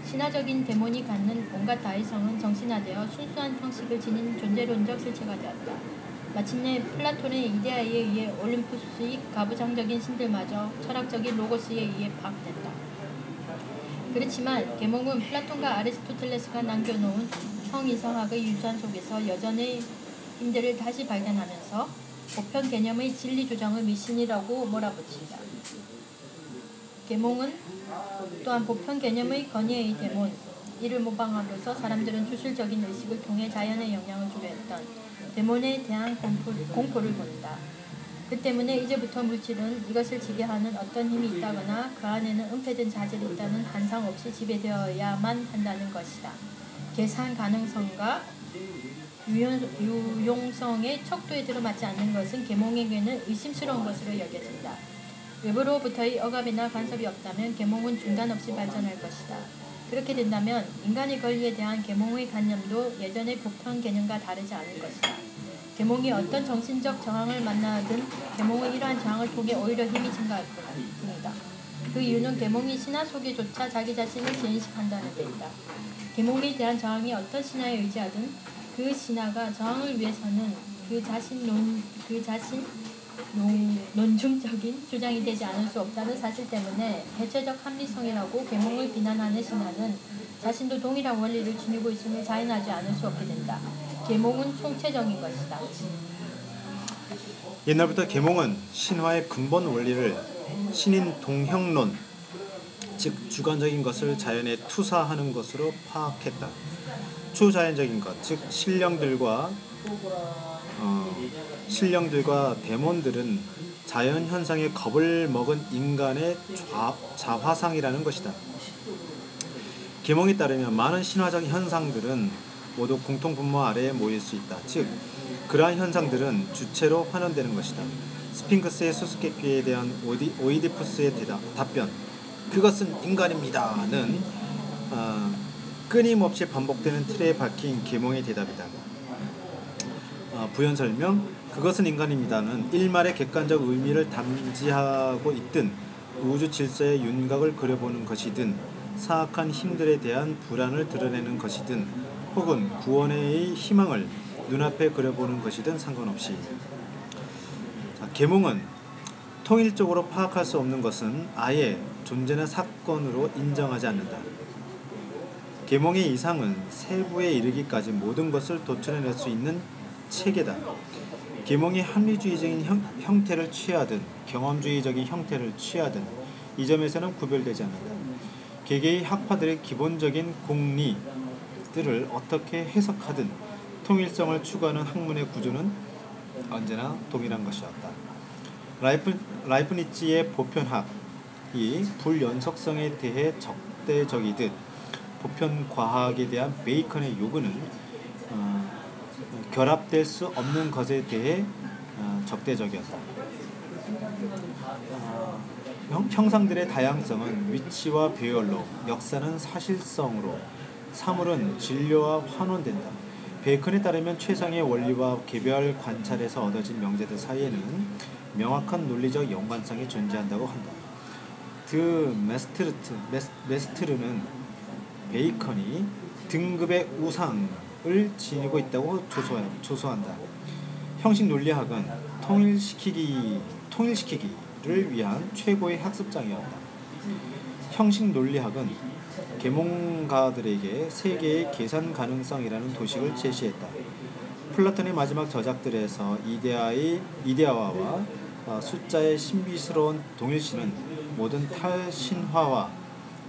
신화적인 데몬이 갖는 온갖 다이성은 정신화되어 순수한 형식을 지닌 존재론적 실체가 되었다. 마침내 플라톤의 이데아에 의해 올림푸스의 가부장적인 신들마저 철학적인 로고스에 의해 파악된다. 그렇지만 계몽은 플라톤과 아리스토텔레스가 남겨놓은 형이상학의 유산 속에서 여전히 힘들을 다시 발견하면서 보편 개념의 진리 조정을 미신이라고 몰아붙인다. 계몽은 또한 보편 개념의 권위의 데몬, 이를 모방함으로써 사람들은 주술적인 의식을 통해 자연에 영향을 주려 했던 데몬에 대한 공포, 공포 를 본다. 그 때문에 이제부터 물질은 이것을 지배하는 어떤 힘이 있다거나 그 안에는 은폐된 자질이 있다는 환상 없이 지배되어야만 한다는 것이다. 계산 가능성과 유용, 성의 척도에 들어맞지 않는 것은 계몽에게는 의심스러운 것으로 여겨진다. 외부로부터의 억압이나 간섭이 없다면 계몽은 중단 없이 발전할 것이다. 그렇게 된다면 인간의 권리에 대한 계몽의 관념도 예전의 보편 개념과 다르지 않을 것이다. 계몽이 어떤 정신적 저항을 만나든 계몽은 이러한 저항을 통해 오히려 힘이 증가할 뿐이다. 그 이유는 계몽이 신화 속에조차 자기 자신을 재인식한다는 데이다. 계몽에 대한 저항이 어떤 신화에 의지하든 그 신화가 저항을 위해서는 그 자신 논, 그 자신 논, 논중적인 주장이 되지 않을 수 없다는 사실 때문에 해체적 합리성이라고 계몽을 비난하는 신화는 자신도 동일한 원리를 지니고 있음을 자인하지 않을 수 없게 된다. 계몽은 총체적인 것이다. 옛날부터 계몽은 신화의 근본 원리를 신인 동형론, 즉 주관적인 것을 자연에 투사하는 것으로 파악했다. 초자연적인 것, 즉 신령들과 어, 신령들과 데몬들은 자연 현상에 겁을 먹은 인간의 좌, 자화상이라는 것이다. 계몽에 따르면 많은 신화적 현상들은 모두 공통 분모 아래에 모일 수 있다. 즉, 그러한 현상들은 주체로 환원되는 것이다. 스핑크스의 수수께끼에 대한 오디, 오이디푸스의 대답, 답변. 그것은 인간입니다는 어, 끊임없이 반복되는 틀에 박힌 계몽의 대답이다. 어, 부연 설명 그것은 인간입니다는 일말의 객관적 의미를 담지하고 있든 우주 질서의 윤곽을 그려보는 것이든 사악한 힘들에 대한 불안을 드러내는 것이든 혹은 구원의 희망을 눈앞에 그려보는 것이든 상관없이 자, 계몽은 통일적으로 파악할 수 없는 것은 아예 존재나 사건으로 인정하지 않는다. 계몽의 이상은 세부에 이르기까지 모든 것을 도출해낼 수 있는 체계다. 계몽이 합리주의적인 형, 형태를 취하든 경험주의적인 형태를 취하든 이 점에서는 구별되지 않는다. 개개의 학파들의 기본적인 공리들을 어떻게 해석하든 통일성을 추구하는 학문의 구조는 언제나 동일한 것이었다. 라이프, 라이프니츠의 보편학이 불연속성에 대해 적대적이듯 보편과학에 대한 베이컨의 요구는 어, 결합될 수 없는 것에 대해 어, 적대적이었다. 형상들의 다양성은 위치와 배열로, 역사는 사실성으로, 사물은 질료로 환원된다. 베이컨에 따르면 최상의 원리와 개별 관찰에서 얻어진 명제들 사이에는 명확한 논리적 연관성이 존재한다고 한다. 드 메스트르트, 메스, 메스트르는 베이컨이 등급의 우상 을 지니고 있다고 조소, 조소한다. 형식 논리학은 통일시키기, 통일시키기를 위한 최고의 학습장이었다. 형식 논리학은 계몽가들에게 세계의 계산 가능성이라는 도식을 제시했다. 플라톤의 마지막 저작들에서 이데아의 이데아화와 어, 숫자의 신비스러운 동일시는 모든 탈신화와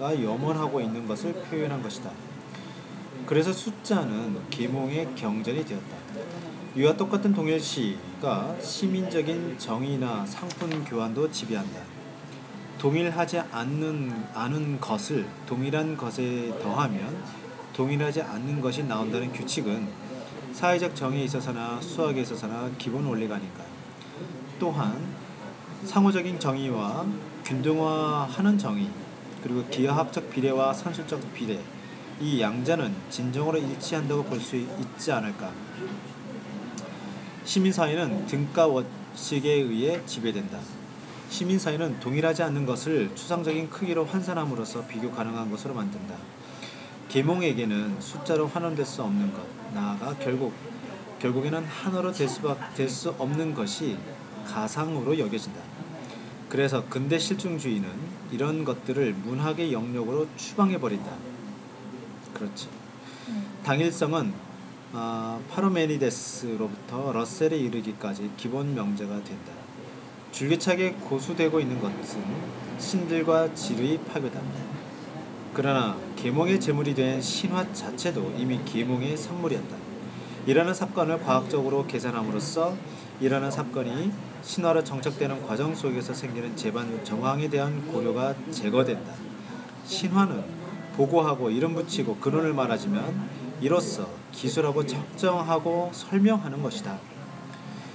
염원하고 있는 것을 표현한 것이다. 그래서 숫자는 계몽의 경전이 되었다. 이와 똑같은 동일시가 시민적인 정의나 상품 교환도 지배한다. 동일하지 않는 않은 것을 동일한 것에 더하면 동일하지 않는 것이 나온다는 규칙은 사회적 정의에 있어서나 수학에 있어서나 기본 원리가 아닌가. 또한 상호적인 정의와 균등화하는 정의 그리고 기하학적 비례와 산술적 비례 이 양자는 진정으로 일치한다고 볼 수 있지 않을까. 시민사회는 등가 원칙에 의해 지배된다. 시민사회는 동일하지 않는 것을 추상적인 크기로 환산함으로써 비교 가능한 것으로 만든다. 계몽에게는 숫자로 환원될 수 없는 것, 나아가 결국 결국에는 하나로 될 될수 없는 것이 가상으로 여겨진다. 그래서 근대 실증주의는 이런 것들을 문학의 영역으로 추방해 버린다. 그렇지. 당일성은 아, 파르메니데스로부터 러셀에 이르기까지 기본 명제가 된다. 줄기차게 고수되고 있는 것은 신들과 질의 파괴다. 그러나 계몽의 제물이 된 신화 자체도 이미 계몽의 산물이었다. 이라는 사건을 과학적으로 계산함으로써 이라는 사건이 신화로 정착되는 과정 속에서 생기는 재반 정황에 대한 고려가 제거된다. 신화는 보고하고 이름 붙이고 근원을 말하지만 이로써 기술하고 적정하고 설명하는 것이다.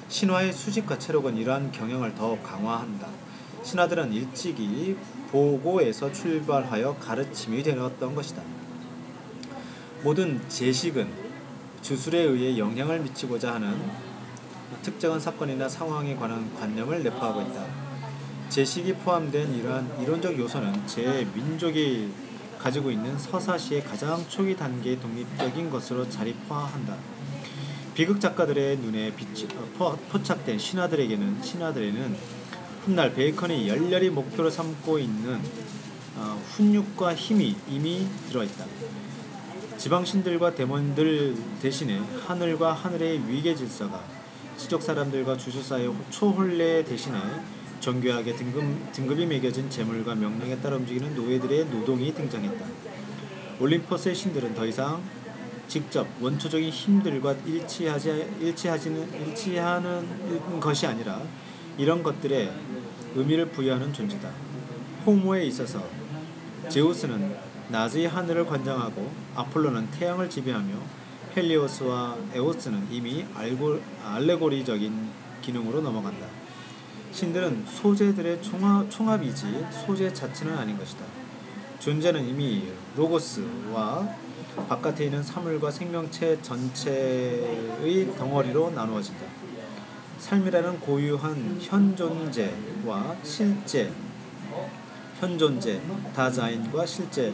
신화의 수집과 체력은 이러한 경영을 더욱 강화한다. 신하들은 일찍이 보고에서 출발하여 가르침이 되었던 것이다. 모든 제식은 주술에 의해 영향을 미치고자 하는 특정한 사건이나 상황에 관한 관념을 내포하고 있다. 제식이 포함된 이러한 이론적 요소는 제 민족이 가지고 있는 서사시의 가장 초기 단계의 독립적인 것으로 자리화한다. 비극 작가들의 눈에 비치, 어, 포착된 신하들에게는 신하들에는 훗날 베이컨이 열렬히 목표로 삼고 있는 어, 훈육과 힘이 이미 들어있다. 지방신들과 데몬들 대신에 하늘과 하늘의 위계 질서가 지적 사람들과 주술사의 초혼례 대신에 정교하게 등급, 등급이 매겨진 재물과 명령에 따라 움직이는 노예들의 노동이 등장했다. 올림포스의 신들은 더 이상 직접 원초적인 힘들과 일치하지 일치하지는 일치하는 것이 아니라 이런 것들에 의미를 부여하는 존재다. 호모에 있어서 제우스는 낮의 하늘을 관장하고 아폴로는 태양을 지배하며 헬리오스와 에오스는 이미 알고, 알레고리적인 기능으로 넘어간다. 신들은 소재들의 총합, 총합이지 소재 자체는 아닌 것이다. 존재는 이미 로고스와 바깥에 있는 사물과 생명체 전체의 덩어리로 나누어진다. 삶이라는 고유한 현존재와 실제, 현존재, 다자인과 실제,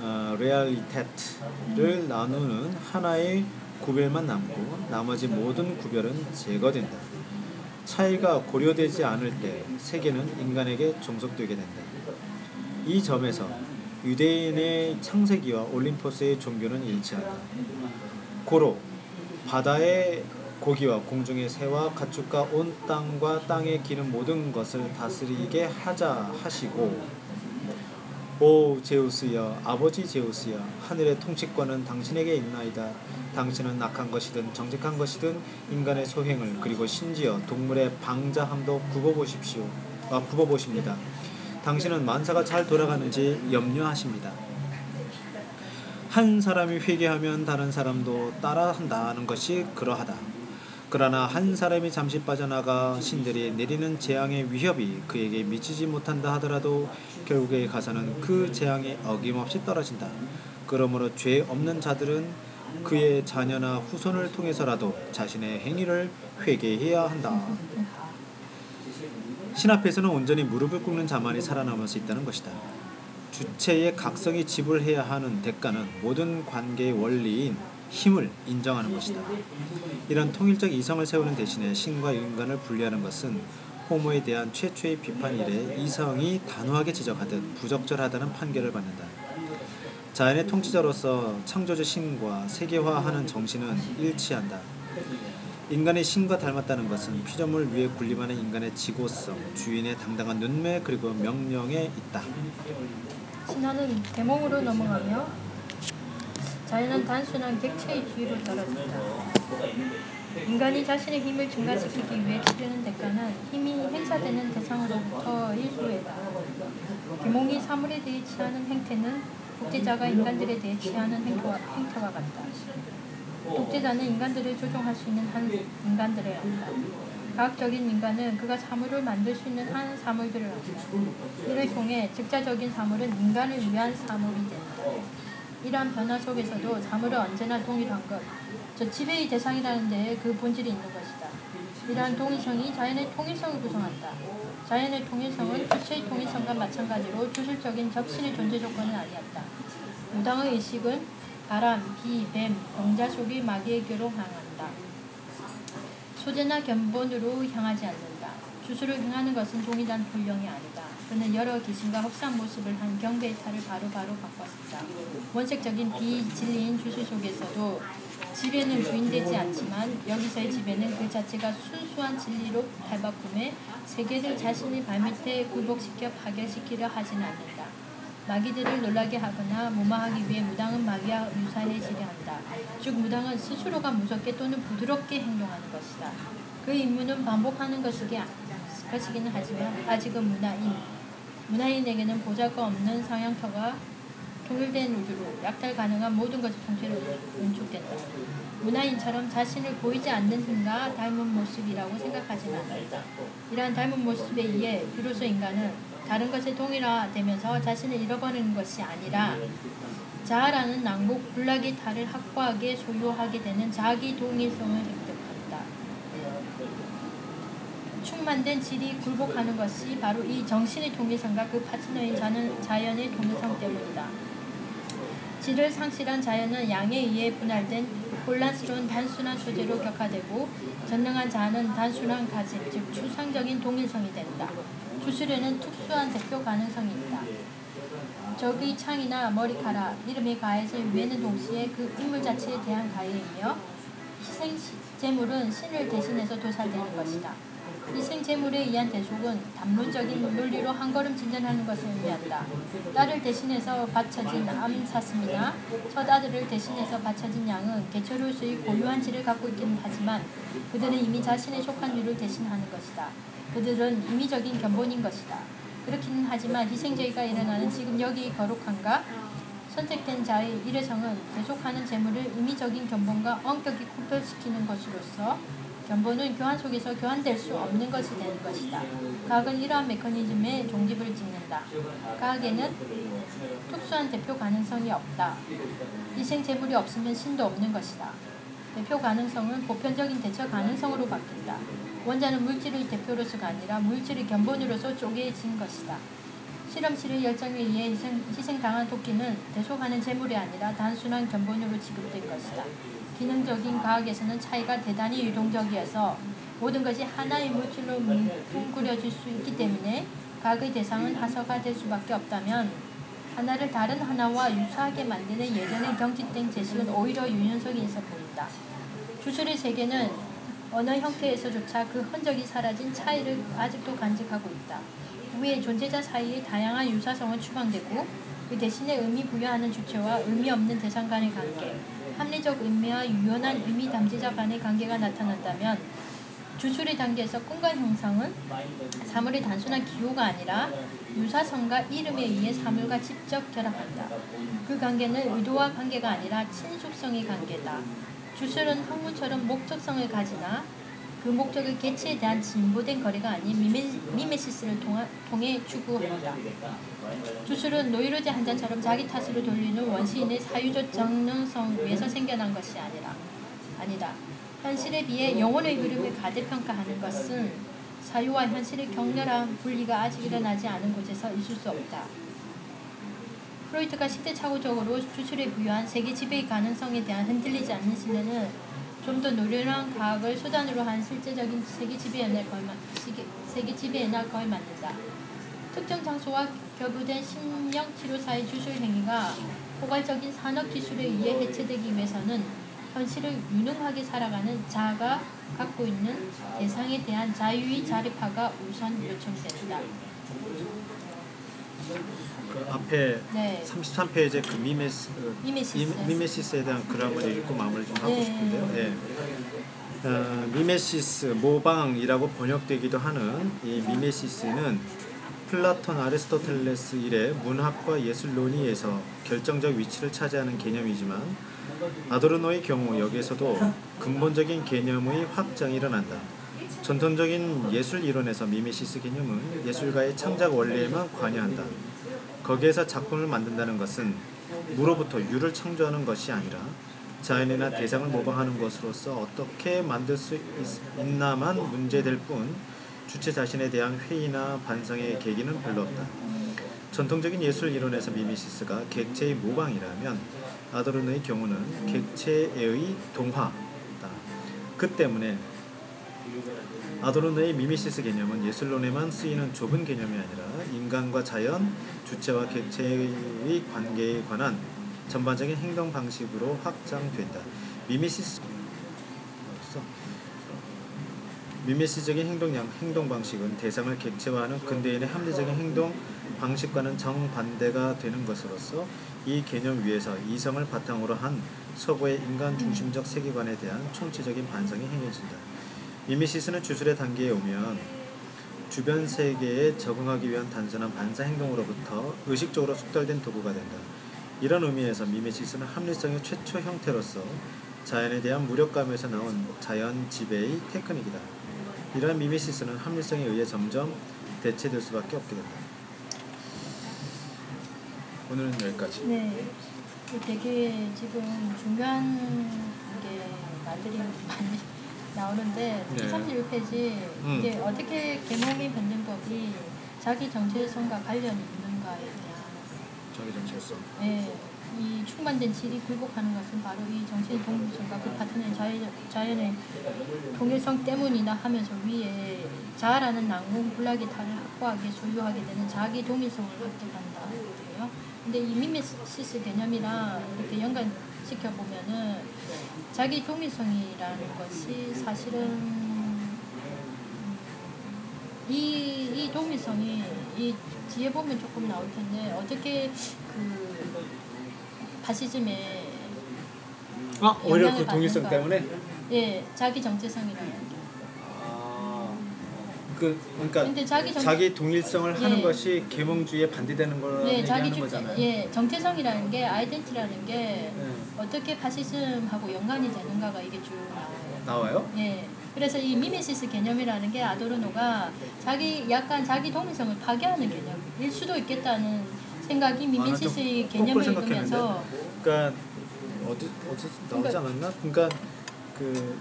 어, 레알리테트를 나누는 하나의 구별만 남고 나머지 모든 구별은 제거된다. 차이가 고려되지 않을 때 세계는 인간에게 종속되게 된다. 이 점에서 유대인의 창세기와 올림포스의 종교는 일치한다. 고로 바다의 고기와 공중의 새와 가축과 온 땅과 땅에 기는 모든 것을 다스리게 하자 하시고 오 제우스여 아버지 제우스여 하늘의 통치권은 당신에게 있나이다. 당신은 악한 것이든 정직한 것이든 인간의 소행을 그리고 심지어 동물의 방자함도 굽어보십시오. 아, 굽어보십니다. 당신은 만사가 잘 돌아가는지 염려하십니다. 한 사람이 회개하면 다른 사람도 따라한다는 것이 그러하다 그러나 한 사람이 잠시 빠져나가 신들이 내리는 재앙의 위협이 그에게 미치지 못한다 하더라도 결국에 가서는 그 재앙에 어김없이 떨어진다. 그러므로 죄 없는 자들은 그의 자녀나 후손을 통해서라도 자신의 행위를 회개해야 한다. 신 앞에서는 온전히 무릎을 꿇는 자만이 살아남을 수 있다는 것이다. 주체의 각성이 지불해야 하는 대가는 모든 관계의 원리인 힘을 인정하는 것이다. 이런 통일적 이성을 세우는 대신에 신과 인간을 분리하는 것은 호모에 대한 최초의 비판 이래 이성이 단호하게 지적하듯 부적절하다는 판결을 받는다. 자연의 통치자로서 창조주 신과 세계화하는 정신은 일치한다. 인간의 신과 닮았다는 것은 피조물 위에 군림하는 인간의 지고성, 주인의 당당한 눈매 그리고 명령에 있다. 신화는 대몽으로 넘어가며 자연은 단순한 객체의 주의로 떨어진다. 인간이 자신의 힘을 증가시키기 위해 치르는 대가는 힘이 행사되는 대상으로부터의 소외다. 계몽이 사물에 대해 취하는 행태는 독재자가 인간들에 대해 취하는 행태와, 행태와 같다. 독재자는 인간들을 조종할 수 있는 한 인간들을 한다. 과학적인 인간은 그가 사물을 만들 수 있는 한 사물들을 한다. 이를 통해 즉자적인 사물은 인간을 위한 사물이 된다. 이러한 변화 속에서도 사물은 언제나 동일한 것, 저 지배의 대상이라는 데에 그 본질이 있는 것이다. 이러한 동일성이 자연의 통일성을 구성한다. 자연의 통일성은 주체의 통일성과 마찬가지로 주술적인 접신의 존재 조건은 아니었다. 무당의 의식은 바람, 비, 뱀, 병자 속의 마귀에게로 향한다. 소재나 견본으로 향하지 않는다. 주술을 행하는 것은 동일한 훈령이 아니다. 그는 여러 귀신과 흡사한 모습을 한 탈을 바로바로 바꿨었다. 원색적인 비진리인 주술 속에서도 지배는 부인되지 않지만 여기서의 지배는 그 자체가 순수한 진리로 탈바꿈해 세계를 자신의 발밑에 굴복시켜 파괴시키려 하지는 않는다. 마귀들을 놀라게 하거나 무마하기 위해 무당은 마귀와 유사해지려 한다. 즉 무당은 스스로가 무섭게 또는 부드럽게 행동하는 것이다. 그 임무는 반복하는 것이기, 것이기는 하지만 아직은 문화인. 문화인에게는 보잘것없는 상향터가 통일된 우주로 약탈 가능한 모든 것의 통째로 응축된다. 문화인처럼 자신을 보이지 않는 힘과 닮은 모습이라고 생각하지는. 이러한 닮은 모습에 의해 비로소 인간은 다른 것에 동일화되면서 자신을 잃어버리는 것이 아니라 자아라는 낭복 불락의 탈을 확고하게 소유하게 되는 자기 동일성을 획득한다. 충만된 질이 굴복하는 것이 바로 이 정신의 동일성과 그 파트너인 자는 자연의 동일성 때문이다. 질을 상실한 자연은 양에 의해 분할된 혼란스러운 단순한 소재로 격화되고 전능한 자아는 단순한 가짐, 즉 추상적인 동일성이 된다. 주술에는 특수한 대표 가능성이 있다. 적의 창이나 머리카락, 이름에 가해진 위에는 동시에 그 인물 자체에 대한 가해이며 희생 제물은 신을 대신해서 도살되는 것이다. 희생 제물에 의한 대속은 담론적인 논리로 한 걸음 진전하는 것을 의미한다. 딸을 대신해서 바쳐진 암사슴이나 첫 아들을 대신해서 바쳐진 양은 개체로서의 고유한 질을 갖고 있기는 하지만 그들은 이미 자신의 속한 유를 대신하는 것이다. 그들은 임의적인 견본인 것이다. 그렇기는 하지만 희생제의가 일어나는 지금 여기 거룩한가? 선택된 자의 일회성은 대속하는 재물을 임의적인 견본과 엄격히 구별시키는 것으로서 견본은 교환 속에서 교환될 수 없는 것이 되는 것이다. 과학은 이러한 메커니즘에 종집을 짓는다. 과학에는 특수한 대표 가능성이 없다. 희생 재물이 없으면 신도 없는 것이다. 대표 가능성은 보편적인 대처 가능성으로 바뀐다. 원자는 물질의 대표로서가 아니라 물질의 견본으로서 쪼개진 것이다. 실험실의 열정에 의해 희생, 희생당한 토끼는 대속하는 재물이 아니라 단순한 견본으로 지급된 것이다. 기능적인 과학에서는 차이가 대단히 유동적이어서 모든 것이 하나의 물질로 뭉그려질 수 있기 때문에 과학의 대상은 하서가 될 수밖에 없다면 하나를 다른 하나와 유사하게 만드는 예전의 경직된 제식은 오히려 유연성이 있어 보인다. 주술의 세계는 언어 형태에서조차 그 흔적이 사라진 차이를 아직도 간직하고 있다. 우리의 존재자 사이의 다양한 유사성은 추방되고 그 대신에 의미 부여하는 주체와 의미 없는 대상 간의 관계, 합리적 의미와 유연한 의미 담지자 간의 관계가 나타난다면 주술의 단계에서 꿈과 형상은 사물의 단순한 기호가 아니라 유사성과 이름에 의해 사물과 직접 결합한다. 그 관계는 의도와 관계가 아니라 친숙성의 관계다. 주술은 학문처럼 목적성을 가지나 그 목적의 개체에 대한 진보된 거래가 아닌 미메, 통하, 통해 추구한다. 주술은 노이로제 한 잔처럼 자기 탓으로 돌리는 원시인의 사유적 정능성 위에서 생겨난 것이 아니라 아니다. 현실에 비해 영혼의 흐름을 가대평가하는 것은 사유와 현실의 격렬한 분리가 아직 일어나지 않은 곳에서 있을 수 없다. 프로이트가 시대착오적으로 주술에 부여한 세계 지배의 가능성에 대한 흔들리지 않는 신뢰는 좀 더 노련한 과학을 수단으로 한 실제적인 세계 지배에 걸맞 세계 지배에 걸 맞는다. 특정 장소와 결부된 심령 치료사의 주술 행위가 포괄적인 산업 기술에 의해 해체되기 위해서는 현실을 유능하게 살아가는 자아가 갖고 있는 대상에 대한 사유의 자립화가 우선 요청된다. 그 앞에 네. 33페이지에 그 미메스, 어, 미메시스. 이- 미메시스에 대한 글함을 읽고 마무리 좀 하고 네. 싶은데요. 예. 어, 미메시스 모방이라고 번역되기도 하는 이 미메시스는 플라톤 아리스토텔레스 이래 문학과 예술 논의에서 결정적 위치를 차지하는 개념이지만 아도르노의 경우 여기에서도 근본적인 개념의 확장이 일어난다. 전통적인 예술 이론에서 미메시스 개념은 예술가의 창작 원리에만 관여한다. 거기에서 작품을 만든다는 것은 무로부터 유를 창조하는 것이 아니라 자연이나 대상을 모방하는 것으로서 어떻게 만들 수 있, 있나만 문제될 뿐 주체 자신에 대한 회의나 반성의 계기는 별로 없다. 전통적인 예술 이론에서 미메시스가 객체의 모방이라면 아도르노의 경우는 객체의 동화다. 그 때문에 아도르노의 미메시스 개념은 예술론에만 쓰이는 좁은 개념이 아니라 인간과 자연, 주체와 객체의 관계에 관한 전반적인 행동 방식으로 확장된다. 미메시스 어딨어? 미메시적인 행동 양 행동 방식은 대상을 객체화하는 근대인의 합리적인 행동 방식과는 정반대가 되는 것으로서 이 개념 위에서 이성을 바탕으로 한 서구의 인간 중심적 세계관에 대한 총체적인 반성이 행해진다. 미메시스는 주술의 단계에 오면 주변 세계에 적응하기 위한 단순한 반사 행동으로부터 의식적으로 숙달된 도구가 된다. 이런 의미에서 미메시스는 합리성의 최초 형태로서 자연에 대한 무력감에서 나온 자연 지배의 테크닉이다. 이러한 미메시스는 합리성에 의해 점점 대체될 수밖에 없게 된다. 오늘은 여기까지. 네. 되게 지금 중요한 게 말들이 많이 나오는데 네. 31페이지 음. 이게 어떻게 계몽의 변증법이 자기 정체성과 관련이 있는가에 대한 자기 정체성. 예, 이 충만된 질이 굴복하는 것은 바로 이 정신의 동일성과 그 파트너의 자연, 자연의 동일성 때문이다 하면서 위에 자아라는 난공 불락의 탈을 확고하게 소유하게 되는 자기 동일성을 획득한다. 그래요. 근데 이 미메시스 개념이랑 이렇게 연관 시켜 보면은 자기 동일성이라는 것이 사실은 음, 이, 이 동일성이 이 뒤에 보면 조금 나올 텐데 어떻게 그 파시즘에 아 오히려 그 받는가. 때문에. 예 자기 정체성이라는 게. 아, 그 그러니까 근데 자기 정 자기 동일성을 하는 예. 것이 계몽주의의 반대되는 걸 예, 자기 주, 거잖아요. 예, 정체성이라는 게 아이덴티라는 게 예. 어떻게 파시즘하고 연관이 되는가가 이게 쭉 나와요. 나와요? 예. 그래서 이 미메시스 개념이라는 게 아도르노가 자기 약간 자기 동일성을 파괴하는 개념일 수도 있겠다는 생각이 미메시스의 아, 개념을. 읽으면서 그러니까 어디 어디 나오지 그러니까- 않았나? 그러니까 그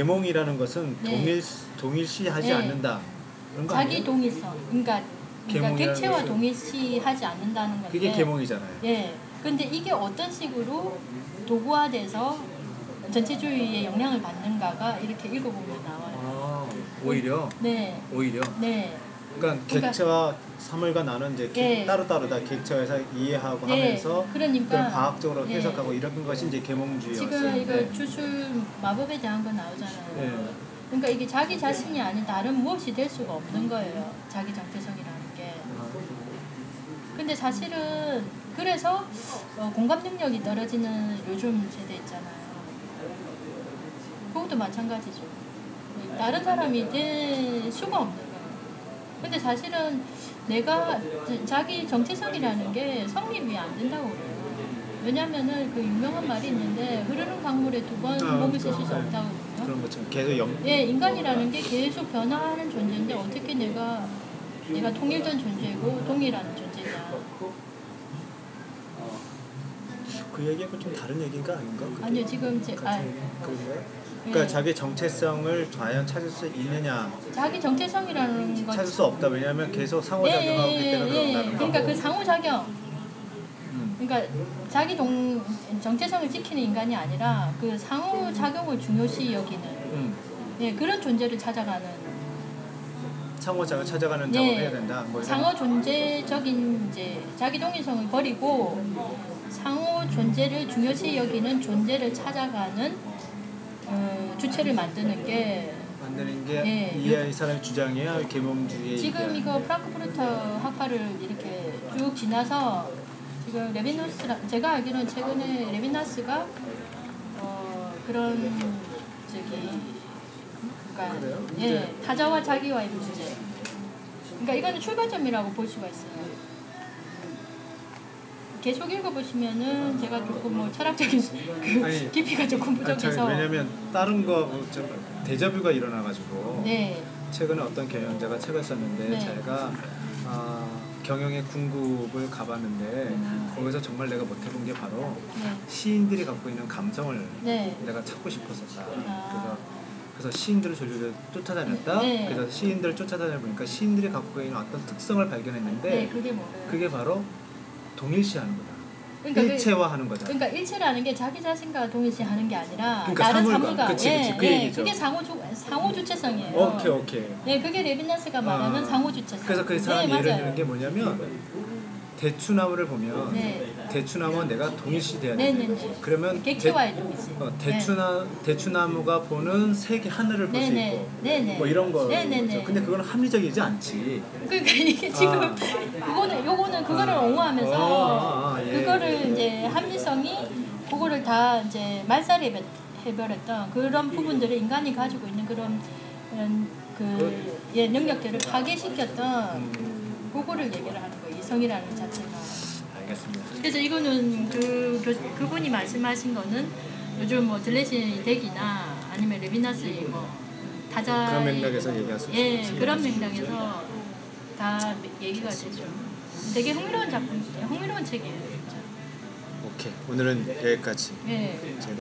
계몽이라는 것은 네. 동일 동일시하지 네. 않는다. 그런 거 자기 아니에요? 동일성, 그러니까, 그러니까 계몽이라는 객체와 것은- 동일시하지 않는다는 건데. 그게 계몽이잖아요. 예. 근데 이게 어떤 식으로 도구화돼서 전체주의의 영향을 받는가가 이렇게 읽어보면 나와요. 아, 오히려 네, 오히려 네. 그러니까 그러니까- 객체와 사물과 나는 이제 개- 예. 따로따로 다 객체에서 이해하고 예, 하면서 그러니까 과학적으로 예. 해석하고 이런 것이 이제 계몽주의였어요. 지금 이거 네. 주술 마법에 대한 거 나오잖아요. 예. 그러니까 이게 자기 자신이 아닌 다른 무엇이 될 수가 없는 거예요. 자기 정체성이라는 게. 근데 사실은 그래서 어, 공감 능력이 떨어지는 요즘 세대 있잖아요. 그것도 마찬가지죠. 다른 사람이 될 수가 없는. 근데 사실은 내가 자기 정체성이라는 게 성립이 안 된다고 그래요. 왜냐면은 그 유명한 말이 있는데 흐르는 강물에 두번 아, 몸을 쓰실 수 네. 없다거든요. 그런 것처럼 계속 연 예, 인간이라는 게 계속 변화하는 존재인데 어떻게 내가 내가 통일된 존재고 동일한 존재냐? 그 얘기하고 좀 다른 얘기인가 아닌가? 아니요, 지금 제 아, 그러니까 예. 자기 정체성을 과연 찾을 수 있느냐 자기 정체성이라는 것 찾을 수 없다 왜냐하면 계속 예, 상호작용하기 예, 때문에 예, 예. 그런다는 그러니까 그 상호작용. 음. 그러니까 자기 동 정체성을 지키는 인간이 아니라 그 상호작용을 중요시 여기는 음. 예, 그런 존재를 찾아가는 상호작을 찾아가는 예. 작업을 해야 된다 뭐 상호 존재적인 이제 자기 동일성을 버리고 상호 존재를 중요시 여기는 존재를 찾아가는 어, 주체를 만드는 게 만드는 게 예, 이, 이 사람의 주장이야 계몽주의 지금 이거 프랑크푸르트 학파를 이렇게 쭉 지나서 지금 레빈노스라 제가 알기로는 최근에 레빈나스가 어, 그런 저기 그러니까 그래요? 예 타자와 자기와의 문제 그러니까 이거는 출발점이라고 볼 수가 있어요. 계속 읽어보시면은 제가 조금 뭐 철학적인 그 아니, 깊이가 조금 부족해서 왜냐면 다른 거좀 대자뷰가 일어나가지고 네 최근에 어떤 경영자가 책을 썼는데 네. 제가 아, 경영의 궁극을 가봤는데 음. 거기서 정말 내가 못 해본 게 바로 네. 시인들이 갖고 있는 감성을 네. 내가 찾고 싶었었다. 아. 그래서 그래서 시인들을 졸졸 쫓아다녔다. 네. 그래서 시인들을 쫓아다녀 보니까 시인들이 갖고 있는 어떤 특성을 발견했는데 네, 그게? 그게 바로 동일시하는 거다. 그러니까 그- 일체화하는 거다. 그러니까 일체라는 게 자기 자신과 동일시하는 게 아니라 그러니까 다른 사물과. 그치, 그치. 예, 그 예. 그게 상호 주 상호 주체성이에요. 오케이 오케이. 예, 그게 레빈나스가 말하는 아. 상호 주체성. 그래서 그 사람이 네, 예를 맞아요. 드는 게 뭐냐면 대추나무를 보면 네. 대추나무는 내가 동일시 돼야 네, 돼. 네, 네. 그러면 객체와의 동일시. 대, 어, 대추나 대추나무가 보는 세계 하늘을 볼 수. 있고 네, 네. 뭐 이런 거. 네, 네, 네. 근데 그거는 합리적이지 않지. 그러니까 이게 지금 아. 그거는 요거는 그거를 아. 옹호하면서 아, 아, 예. 그거를 이제 합리성이 그거를 다 이제 말살해 버- 해버렸던 그런 부분들을 인간이 가지고 있는 그런 음, 그 예, 능력들을 파괴시켰던 음, 그거를 얘기를 하는 거예요. 이성이라는 자체가. 알겠습니다. 그래서 이거는 그 교, 그분이 말씀하신 거는 요즘 뭐 들레시 덱이나 아니면 레비나스의 뭐 타자 그런 맥락에서 얘기할 수 예. 그런 맥락에서 다 얘기가 되죠. 되게 흥미로운 작품, 흥미로운 책이에요. 오케이 오늘은 여기까지. 예. 제가